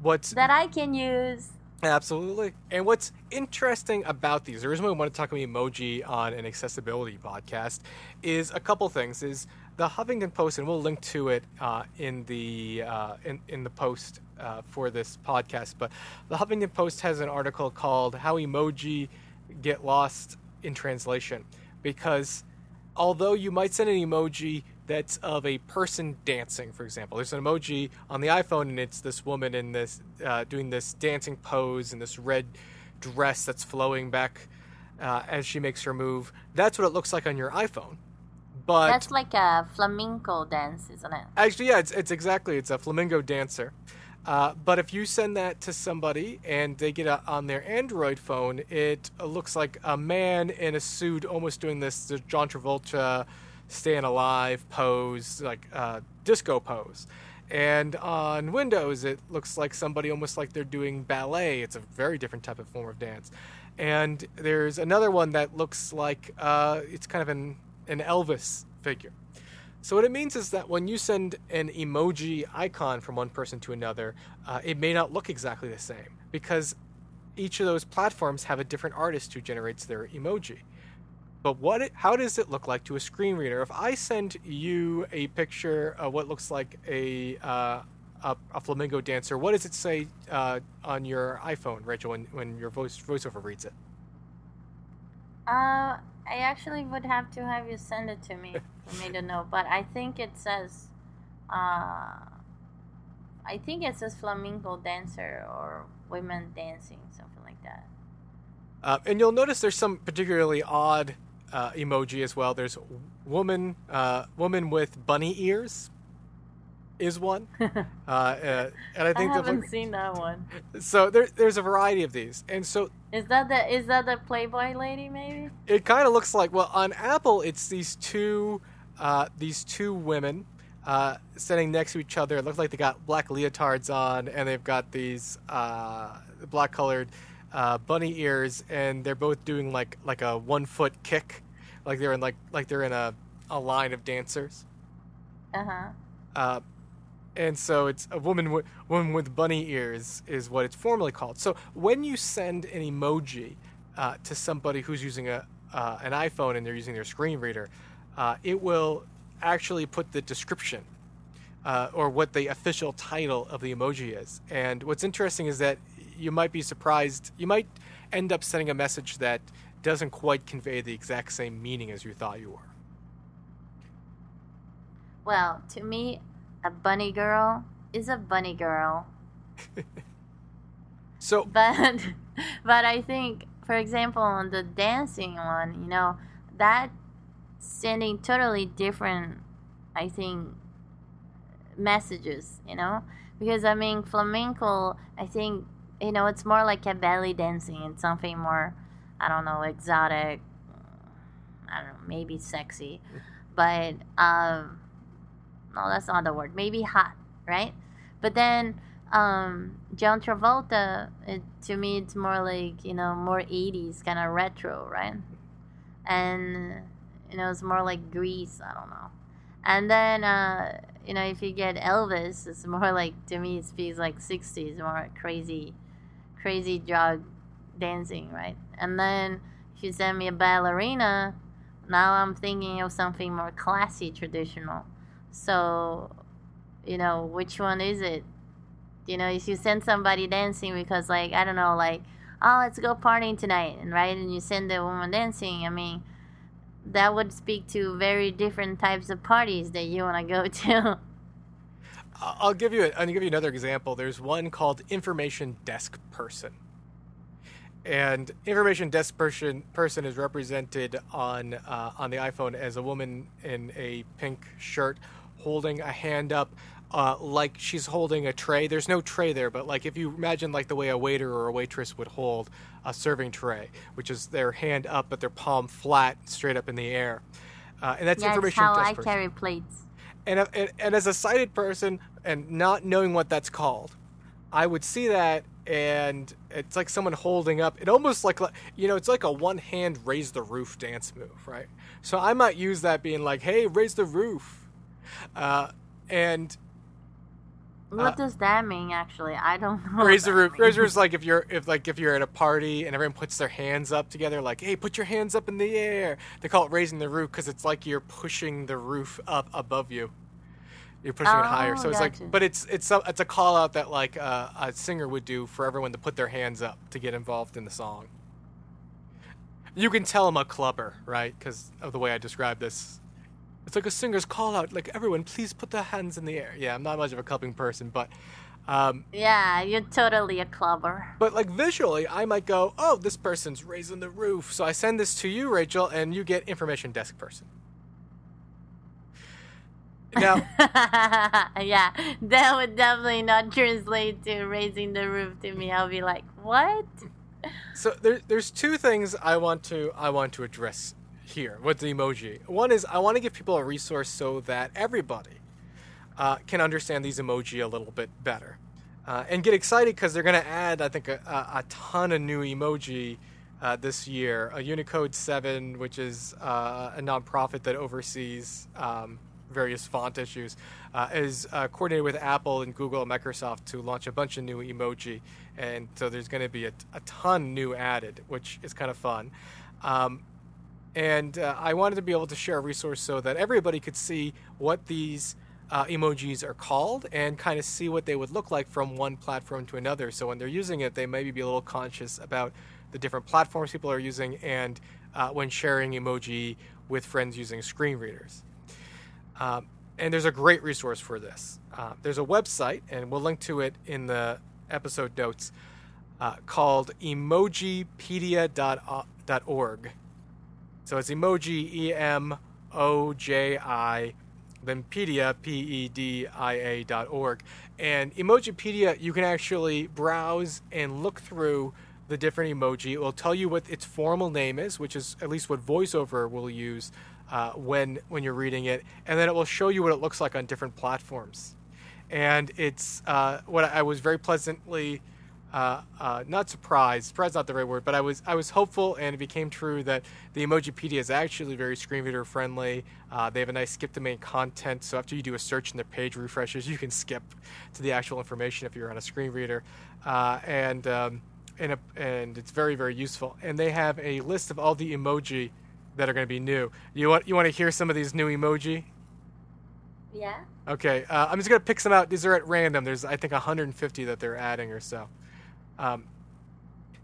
what's That I can use. Absolutely. And what's interesting about these, the reason why we want to talk about emoji on an accessibility podcast is a couple things. Is the Huffington Post, and we'll link to it uh, in the uh, in in the post uh, for this podcast. But the Huffington Post has an article called "How Emoji Get Lost in Translation," because although you might send an emoji that's of a person dancing, for example, there's an emoji on the iPhone and it's this woman in this uh, doing this dancing pose in this red dress that's flowing back uh, as she makes her move. That's what it looks like on your iPhone. But That's like a flamenco dance, isn't it? Actually, yeah, it's, it's exactly it's a flamingo dancer. Uh, but if you send that to somebody and they get it on their Android phone, it looks like a man in a suit, almost doing this the John Travolta "Staying Alive" pose, like uh, disco pose. And on Windows, it looks like somebody almost like they're doing ballet. It's a very different type of form of dance. And there's another one that looks like uh, it's kind of an an Elvis figure. So what it means is that when you send an emoji icon from one person to another, uh, it may not look exactly the same because each of those platforms have a different artist who generates their emoji. But what it, how does it look like to a screen reader? If I send you a picture of what looks like a uh, a, a flamingo dancer, what does it say uh, on your iPhone, Rachel, when, when your voice voiceover reads it? Uh, I actually would have to have you send it to me for me to know, but I think it says, uh, I think it says flamenco dancer or women dancing, something like that. Uh, and you'll notice there's some particularly odd uh, emoji as well. There's woman, uh, woman with bunny ears, is one. Uh, uh, and I I think the- haven't seen that one. so. There, there's a variety of these, and so Is that the is that the Playboy lady? Maybe. it kind of looks like well on Apple it's these two uh, these two women uh, standing next to each other. It looks like they got black leotards on, and they've got these uh, black colored uh, bunny ears, and they're both doing like like a one foot kick, like they're in like like they're in a, a line of dancers. Uh huh. Uh, and so it's a woman woman with bunny ears is what it's formally called. So when you send an emoji uh, to somebody who's using a uh, an iPhone and they're using their screen reader, uh, it will actually put the description uh, or what the official title of the emoji is. And what's interesting is that you might be surprised. You might end up sending a message that doesn't quite convey the exact same meaning as you thought you were. Well, to me, a bunny girl is a bunny girl. So, but but I think, for example, on the dancing one, you know, that sending totally different, I think, messages. You know, because I mean flamenco, I think you know it's more like a belly dancing. It's something more, I don't know, exotic. I don't know, maybe sexy, but um, no, that's not the word. Maybe hot, right? But then um, John Travolta, it, to me, it's more like you know more '80s kind of retro, right? And you know, it's more like Grease. I don't know. And then uh, you know, if you get Elvis, it's more like to me, it feels like '60s, more crazy, crazy drug dancing, right? And then if you send me a ballerina, now I'm thinking of something more classy, traditional. So, you know, which one is it? You know, if you send somebody dancing because, like, I don't know, like, oh, let's go partying tonight, and right, and you send the woman dancing, I mean, that would speak to very different types of parties that you want to go to. I'll give you a, I'll give you another example. There's one called information desk person and information desk person person is represented on uh, on the iPhone as a woman in a pink shirt holding a hand up uh, like she's holding a tray. There's no tray there, but like if you imagine like the way a waiter or a waitress would hold a serving tray, which is their hand up but their palm flat, straight up in the air, uh, and that's yeah, information how I person. carry plates. And, uh, and and as a sighted person and not knowing what that's called, I would see that and it's like someone holding up it almost like you know it's like a one hand raise the roof dance move right so i might use that being like hey raise the roof uh, and What Uh, does that mean? Actually, I don't know. raise the roof raise the roof is like if you're if like if you're at a party and everyone puts their hands up together like hey put your hands up in the air they call it raising the roof because it's like you're pushing the roof up above you you're pushing it higher Oh, so it's gotcha. like but it's it's a, it's a call out that like uh, a singer would do for everyone to put their hands up to get involved in the song you can tell i'm a clubber right because of the way i describe this it's like a singer's call out like everyone please put their hands in the air yeah i'm not much of a clubbing person but um, Yeah, you're totally a clubber. but like visually, I might go, "Oh, this person's raising the roof." So I send this to you, Rachel, and you get information desk person. Now, yeah, that would definitely not translate to raising the roof to me. I'll be like, what? so there, there's two things I want to I want to address here with the emoji. One is I want to give people a resource so that everybody uh, can understand these emoji a little bit better uh, and get excited because they're going to add, I think, a, a, ton of new emoji uh, this year. A Unicode 7, which is uh, a nonprofit that oversees um, various font issues, uh, is uh, coordinated with Apple and Google and Microsoft to launch a bunch of new emoji. And so there's going to be a, a ton new added, which is kind of fun. Um, and uh, I wanted to be able to share a resource so that everybody could see what these uh, emojis are called and kind of see what they would look like from one platform to another. So when they're using it, they maybe be a little conscious about the different platforms people are using and uh, when sharing emoji with friends using screen readers. Um, and there's a great resource for this. Uh, there's a website, and we'll link to it in the episode notes, uh, called emojipedia.org. So it's emoji, E M O J I, then pedia, P E D I A dot org. And Emojipedia, you can actually browse and look through the different emoji. It will tell you what its formal name is, which is at least what VoiceOver will use uh, when when you're reading it, and then it will show you what it looks like on different platforms. And it's uh, what I was very pleasantly uh, uh, not surprised. Surprised not the right word, but I was I was hopeful, and it became true that the Emojipedia is actually very screen reader friendly. Uh, they have a nice skip to main content, so after you do a search and the page refreshes, you can skip to the actual information if you're on a screen reader, uh, and um, and a, and it's very very useful. And they have a list of all the emoji that are going to be new. You want you want to hear some of these new emoji? Yeah. Okay, uh, I'm just gonna pick some out. These are at random. There's I think 150 that they're adding or so. Um,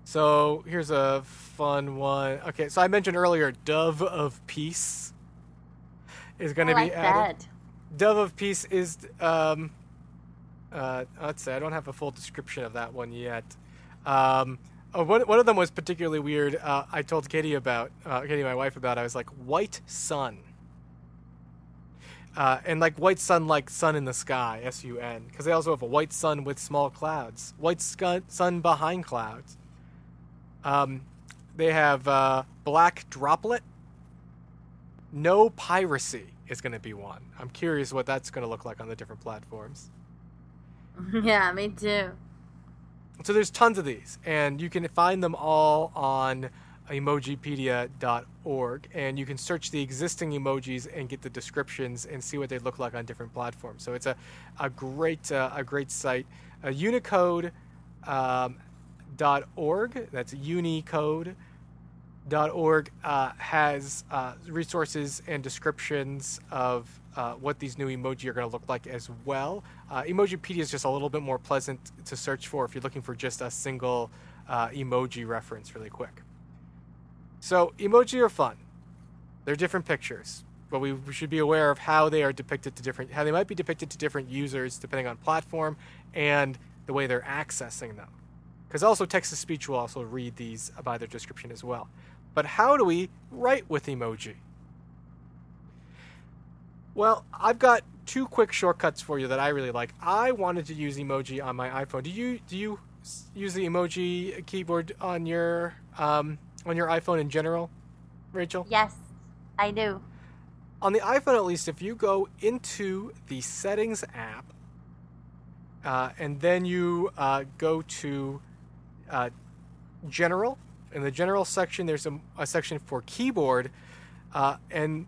so here's a fun one. Okay, so I mentioned earlier, Dove of Peace is going to I be like added. that. Dove of Peace is um, uh, let's say I don't have a full description of that one yet. Um, oh, one, one of them was particularly weird. Uh, I told Katie about, uh, Katie, my wife, about. I was like, white sun. Uh, and like white sun, like sun in the sky, S U N, because they also have a white sun with small clouds, white sky, sun behind clouds. Um, they have uh, black droplet. No piracy is going to be one. I'm curious what that's going to look like on the different platforms. yeah, me too. So there's tons of these, and you can find them all on emojipedia.org, and you can search the existing emojis and get the descriptions and see what they look like on different platforms. So it's a, a great uh, a great site. Uh, Unicode um, .org. That's Unicode org uh, has uh, resources and descriptions of uh, what these new emoji are going to look like as well. Uh, Emojipedia is just a little bit more pleasant to search for if you're looking for just a single emoji reference, really quick. So, emoji are fun. They're different pictures, but we, should be aware of how they are depicted to different, how they might be depicted to different users depending on platform and the way they're accessing them. Because also text to speech will also read these by their description as well. But how do we write with emoji? Well, I've got two quick shortcuts for you that I really like. I wanted to use emoji on my iPhone. Do you do you use the emoji keyboard on your um, on your iPhone in general, Rachel? Yes, I do. On the iPhone, at least, if you go into the Settings app uh, and then you uh, go to uh, General in the general section, there's a, a section for keyboard, uh, and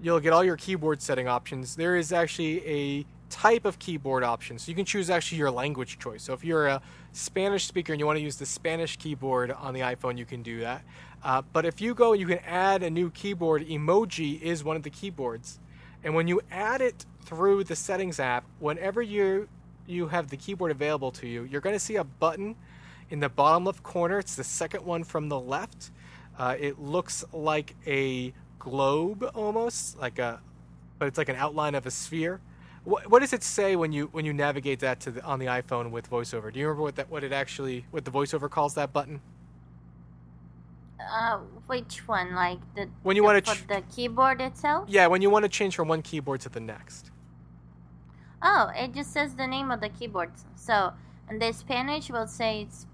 you'll get all your keyboard setting options. There is actually a type of keyboard option, so you can choose actually your language choice. So if you're a Spanish speaker and you want to use the Spanish keyboard on the iPhone, you can do that. Uh, but if you go and you can add a new keyboard, emoji is one of the keyboards. And when you add it through the settings app, whenever you you have the keyboard available to you, you're going to see a button in the bottom left corner. It's the second one from the left. Uh, it looks like a globe almost, like a, but it's like an outline of a sphere. What, what does it say when you when you navigate that to the, on the iPhone with VoiceOver? Do you remember what that what it actually what the VoiceOver calls that button? Uh, which one? Like the when you the, want to ch- the keyboard itself? Yeah, when you want to change from one keyboard to the next. Oh, it just says the name of the keyboard. So, in the Spanish will say it's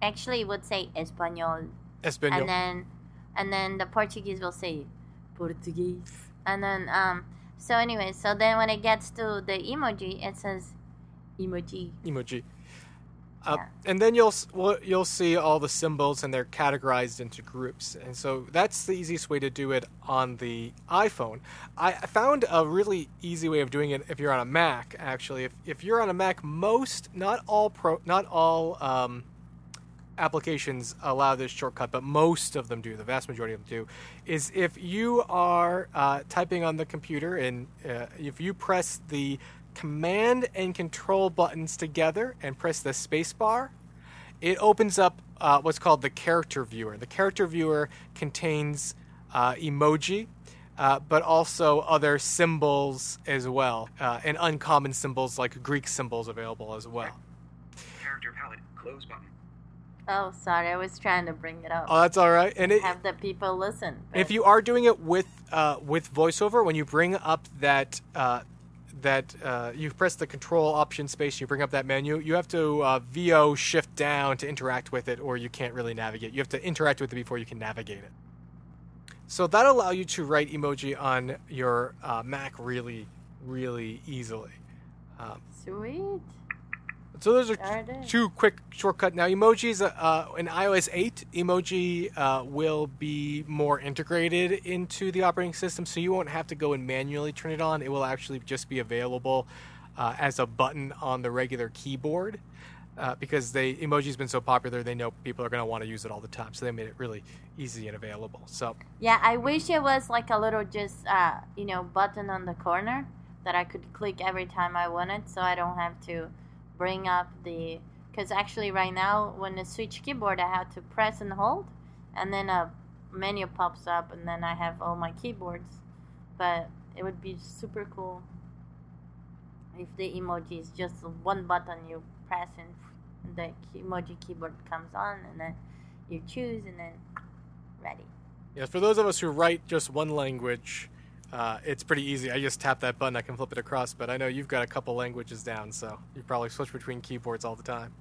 actually it would say español. Español. And then and then the Portuguese will say Portuguese. And then um so anyway, so then when it gets to the emoji, it says emoji. Emoji. Uh, yeah. And then you'll you'll see all the symbols and they're categorized into groups, and so that's the easiest way to do it on the iPhone. I found a really easy way of doing it if you're on a Mac. Actually, if, if you're on a Mac, most not all pro not all um, applications allow this shortcut, but most of them do. The vast majority of them do. Is if you are uh, typing on the computer and uh, if you press the command and control buttons together and press the spacebar, it opens up uh, what's called the character viewer. The character viewer contains uh, emoji, uh, but also other symbols as well, uh, and uncommon symbols like Greek symbols available as well. Character palette, close button. Oh, sorry, I was trying to bring it up. Oh, that's all right. And it, have the people listen. But... If you are doing it with uh, with VoiceOver, when you bring up that uh, that uh, you press the control option space, you bring up that menu, you have to uh, VO shift down to interact with it, or you can't really navigate. You have to interact with it before you can navigate it. So that'll allow you to write emoji on your uh, Mac really, really easily. Um, Sweet. So those are two quick shortcut. Now emojis uh, in iOS 8, emoji uh, will be more integrated into the operating system, so you won't have to go and manually turn it on. It will actually just be available uh, as a button on the regular keyboard. Uh, because they emoji's been so popular, they know people are going to want to use it all the time, so they made it really easy and available. So yeah, I wish it was like a little just uh, you know button on the corner that I could click every time I wanted, so I don't have to bring up the because actually right now when the switch keyboard I have to press and hold and then a menu pops up and then I have all my keyboards but it would be super cool if the emoji is just one button you press and the emoji keyboard comes on, and then you choose, and then ready. Yeah, for those of us who write just one language, uh, it's pretty easy. I just tap that button, I can flip it across. But I know you've got a couple languages down, so you probably switch between keyboards all the time.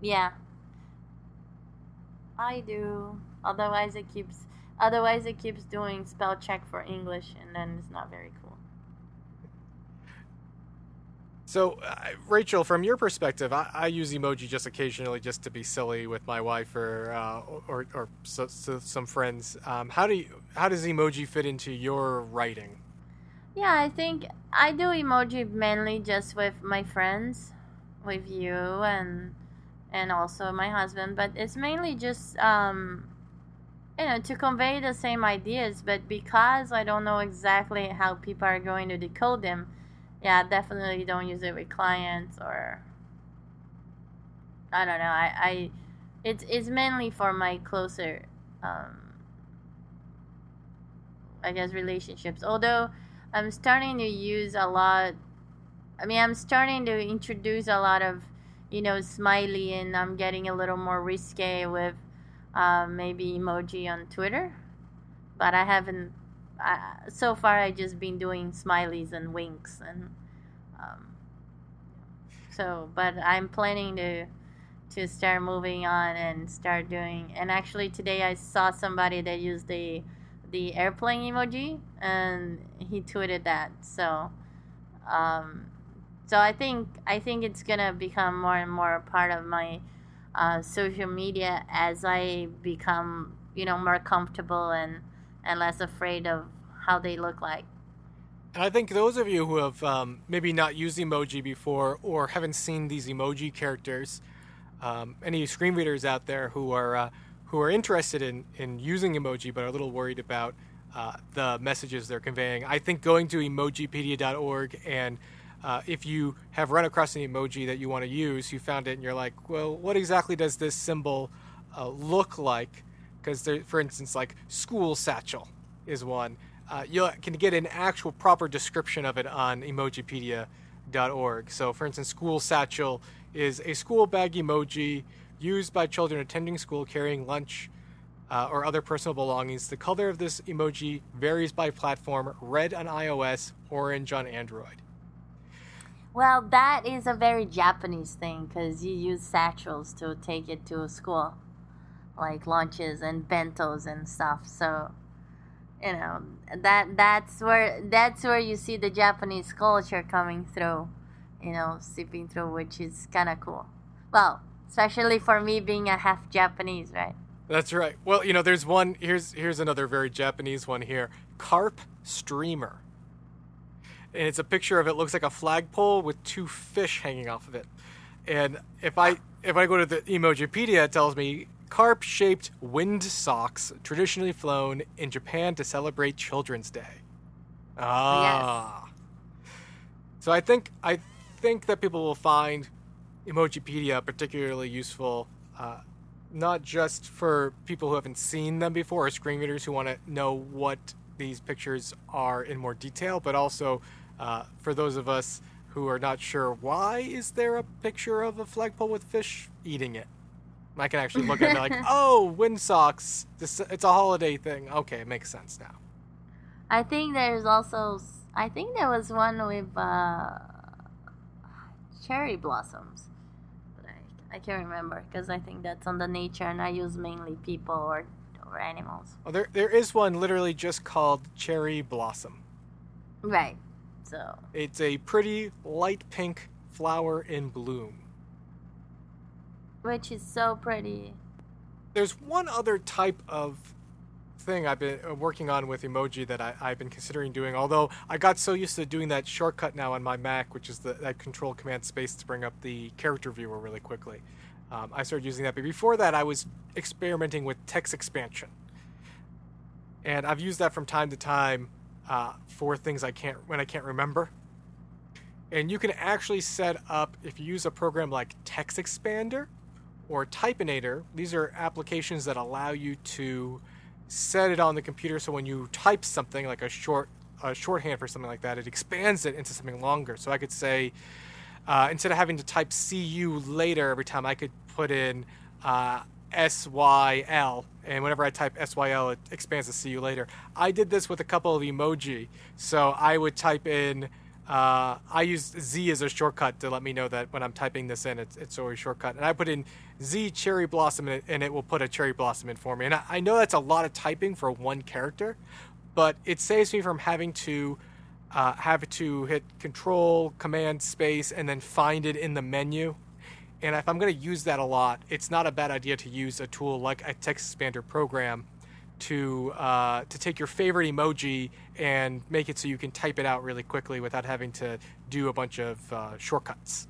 Yeah. I do. Otherwise, it keeps. Otherwise, it keeps doing spell check for English, and then it's not very cool. So, uh, Rachel, from your perspective, I, I use emoji just occasionally, just to be silly with my wife or uh, or, or so, so some friends. Um, how do you, how does emoji fit into your writing? Yeah, I think I do emoji mainly just with my friends, with you and and also my husband, but it's mainly just um you know to convey the same ideas, but because I don't know exactly how people are going to decode them, yeah, definitely don't use it with clients or I don't know. I, I it's it's mainly for my closer um I guess relationships. Although I'm starting to use a lot. I mean, I'm starting to introduce a lot of, you know, smiley, and I'm getting a little more risque with uh, maybe emoji on Twitter. But I haven't. I, so far, I just been doing smileys and winks, and um, so. But I'm planning to to start moving on and start doing. And actually, today I saw somebody that used the the airplane emoji and he tweeted that. So um, so i think i think it's gonna become more and more a part of my uh, social media as i become you know more comfortable and and less afraid of how they look like. And I think those of you who have um, maybe not used emoji before or haven't seen these emoji characters, um, any screen readers out there who are uh, who are interested in, in using emoji but are a little worried about uh, the messages they're conveying, I think going to emojipedia.org and uh, if you have run across an emoji that you want to use, you found it and you're like, well, what exactly does this symbol uh, look like? Because, for instance, like school satchel is one. Uh, you can get an actual proper description of it on emojipedia.org. So, for instance, school satchel is a school bag emoji used by children attending school carrying lunch uh, or other personal belongings. The color of this emoji varies by platform red on iOS, orange on Android. well that is a very japanese thing because you use satchels to take it to school like lunches and bentos and stuff so you know that that's where that's where you see the japanese culture coming through you know seeping through which is kind of cool well especially for me being a half japanese right That's right. Well, you know, there's one. Here's here's another very Japanese one here. Carp streamer, and it's a picture of it. Looks like a flagpole with two fish hanging off of it. And if I if I go to the Emojipedia, it tells me carp-shaped wind socks traditionally flown in Japan to celebrate Children's Day. Ah. So I think I think that people will find Emojipedia particularly useful, uh, not just for people who haven't seen them before or screen readers who want to know what these pictures are in more detail, but also uh, for those of us who are not sure why is there a picture of a flagpole with fish eating it. I can actually look at it like, oh, wind socks. This it's a holiday thing. Okay, it makes sense now. i think there's also i think there was one with uh cherry blossoms i, can't remember because i think that's on the nature and i use mainly people or or animals Oh, there there is one literally just called cherry blossom. right so It's a pretty light pink flower in bloom. which is so pretty There's one other type of thing I've been uh, working on with emoji that I, I've been considering doing. Although I got so used to doing that shortcut now on my Mac, which is the that Control Command Space to bring up the character viewer really quickly. Um, I started using that, but before that, I was experimenting with text expansion, and I've used that from time to time uh, for things I can't when I can't remember. And you can actually set up if you use a program like Text Expander or Typinator. These are applications that allow you to set it on the computer so when you type something like a short a shorthand for something like that, it expands it into something longer. So I could say, uh, instead of having to type "cu" later every time, I could put in uh, "syl," and whenever I type "syl," it expands to "see you later." I did this with a couple of emoji, so I would type in. Uh, I use Z as a shortcut to let me know that when I'm typing this in, it's, it's always shortcut. And I put in Z cherry blossom it, and it will put a cherry blossom in for me. And I, I know that's a lot of typing for one character, but it saves me from having to uh, have to hit Control, Command, Space, and then find it in the menu. And if I'm going to use that a lot, it's not a bad idea to use a tool like a text expander program to uh, to take your favorite emoji and make it so you can type it out really quickly without having to do a bunch of uh, shortcuts.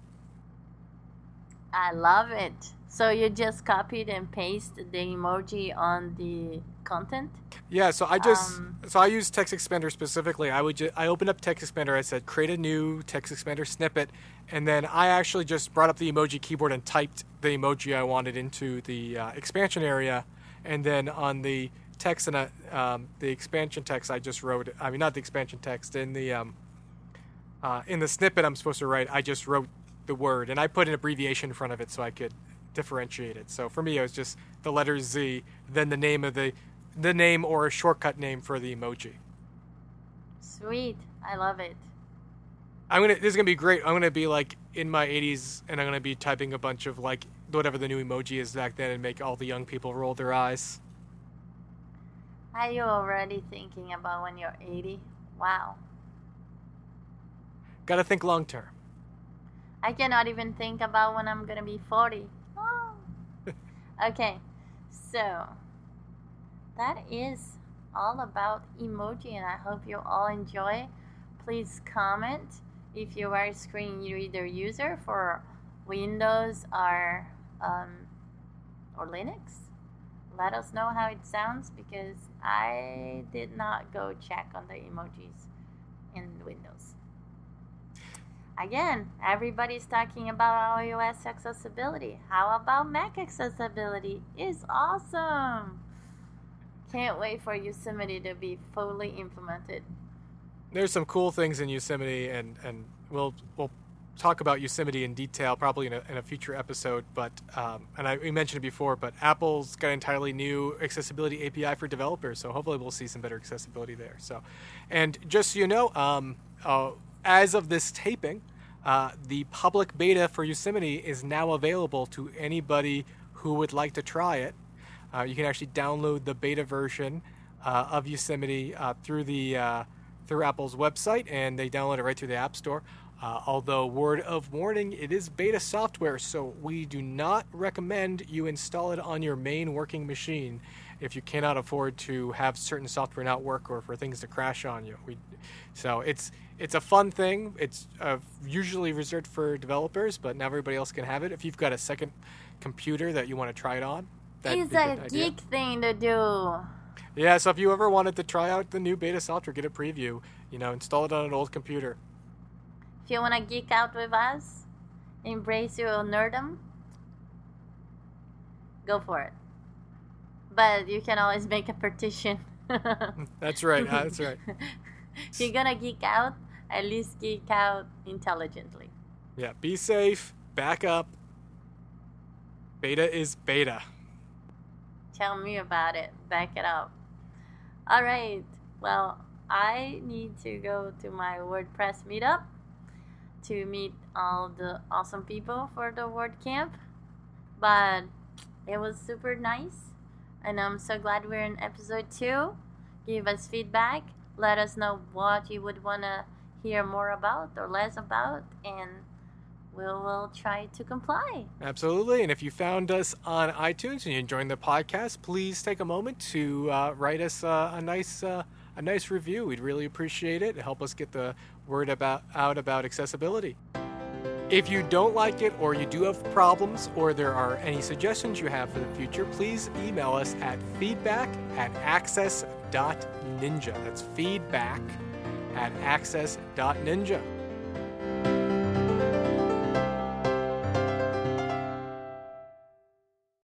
I love it. So you just copied and pasted the emoji on the content? Yeah, so I just Um, so I use Text Expander specifically. I would just, I opened up Text Expander. I said create a new Text Expander snippet, and then I actually just brought up the emoji keyboard and typed the emoji I wanted into the uh, expansion area, and then on the text and uh, um, the expansion text I just wrote. I mean, not the expansion text in the um, uh, in the snippet I'm supposed to write. I just wrote the word, and I put an abbreviation in front of it so I could differentiate it. So for me, it was just the letter Z, then the name of the the name or a shortcut name for the emoji. Sweet. I love it. I'm gonna. This is gonna be great. I'm gonna be like in my 80s, and I'm gonna be typing a bunch of like whatever the new emoji is back then, and make all the young people roll their eyes. Are you already thinking about when you're 80? Wow. Got to think long term. I cannot even think about when I'm gonna be 40. Okay, so that is all about emoji, and I hope you all enjoy. Please comment if you are a screen reader user for Windows or um, or Linux. Let us know how it sounds because I did not go check on the emojis in Windows. Again, everybody's talking about iOS accessibility. How about Mac accessibility? It's awesome. Can't wait for Yosemite to be fully implemented. There's some cool things in Yosemite, and and we'll we'll talk about Yosemite in detail probably in a, in a future episode. But um, and I we mentioned it before, but Apple's got an entirely new accessibility API for developers, so hopefully we'll see some better accessibility there. So, and just so you know, um, uh, as of this taping, uh, the public beta for Yosemite is now available to anybody who would like to try it. Uh, you can actually download the beta version uh, of Yosemite uh, through the uh, through Apple's website, and they download it right through the App Store. Uh, although, word of warning, it is beta software, so we do not recommend you install it on your main working machine if you cannot afford to have certain software not work or for things to crash on you. We, so it's it's a fun thing. It's uh, usually reserved for developers, but now everybody else can have it. If you've got a second computer that you want to try it on, that'd it's a a geek thing to do. Yeah, so if you ever wanted to try out the new beta software, get a preview, you know, install it on an old computer. If you want to geek out with us, embrace your nerdum, go for it. But you can always make a petition. That's right. that's right. if you're gonna geek out, at least geek out intelligently. Yeah, be safe, back up. Beta is beta. Tell me about it. Back it up. All right. Well, I need to go to my WordPress meetup to meet all the awesome people for the WordCamp. But it was super nice. And I'm so glad we're in episode two. Give us feedback. Let us know what you would want to hear more about or less about. And we will try to comply. Absolutely. And if you found us on iTunes and you're enjoying the podcast, please take a moment to uh, write us uh, a nice uh, a nice review. We'd really appreciate it. Help us get the word about out about accessibility. If you don't like it, or you do have problems, or there are any suggestions you have for the future, please email us at feedback at access.ninja. That's feedback at access.ninja.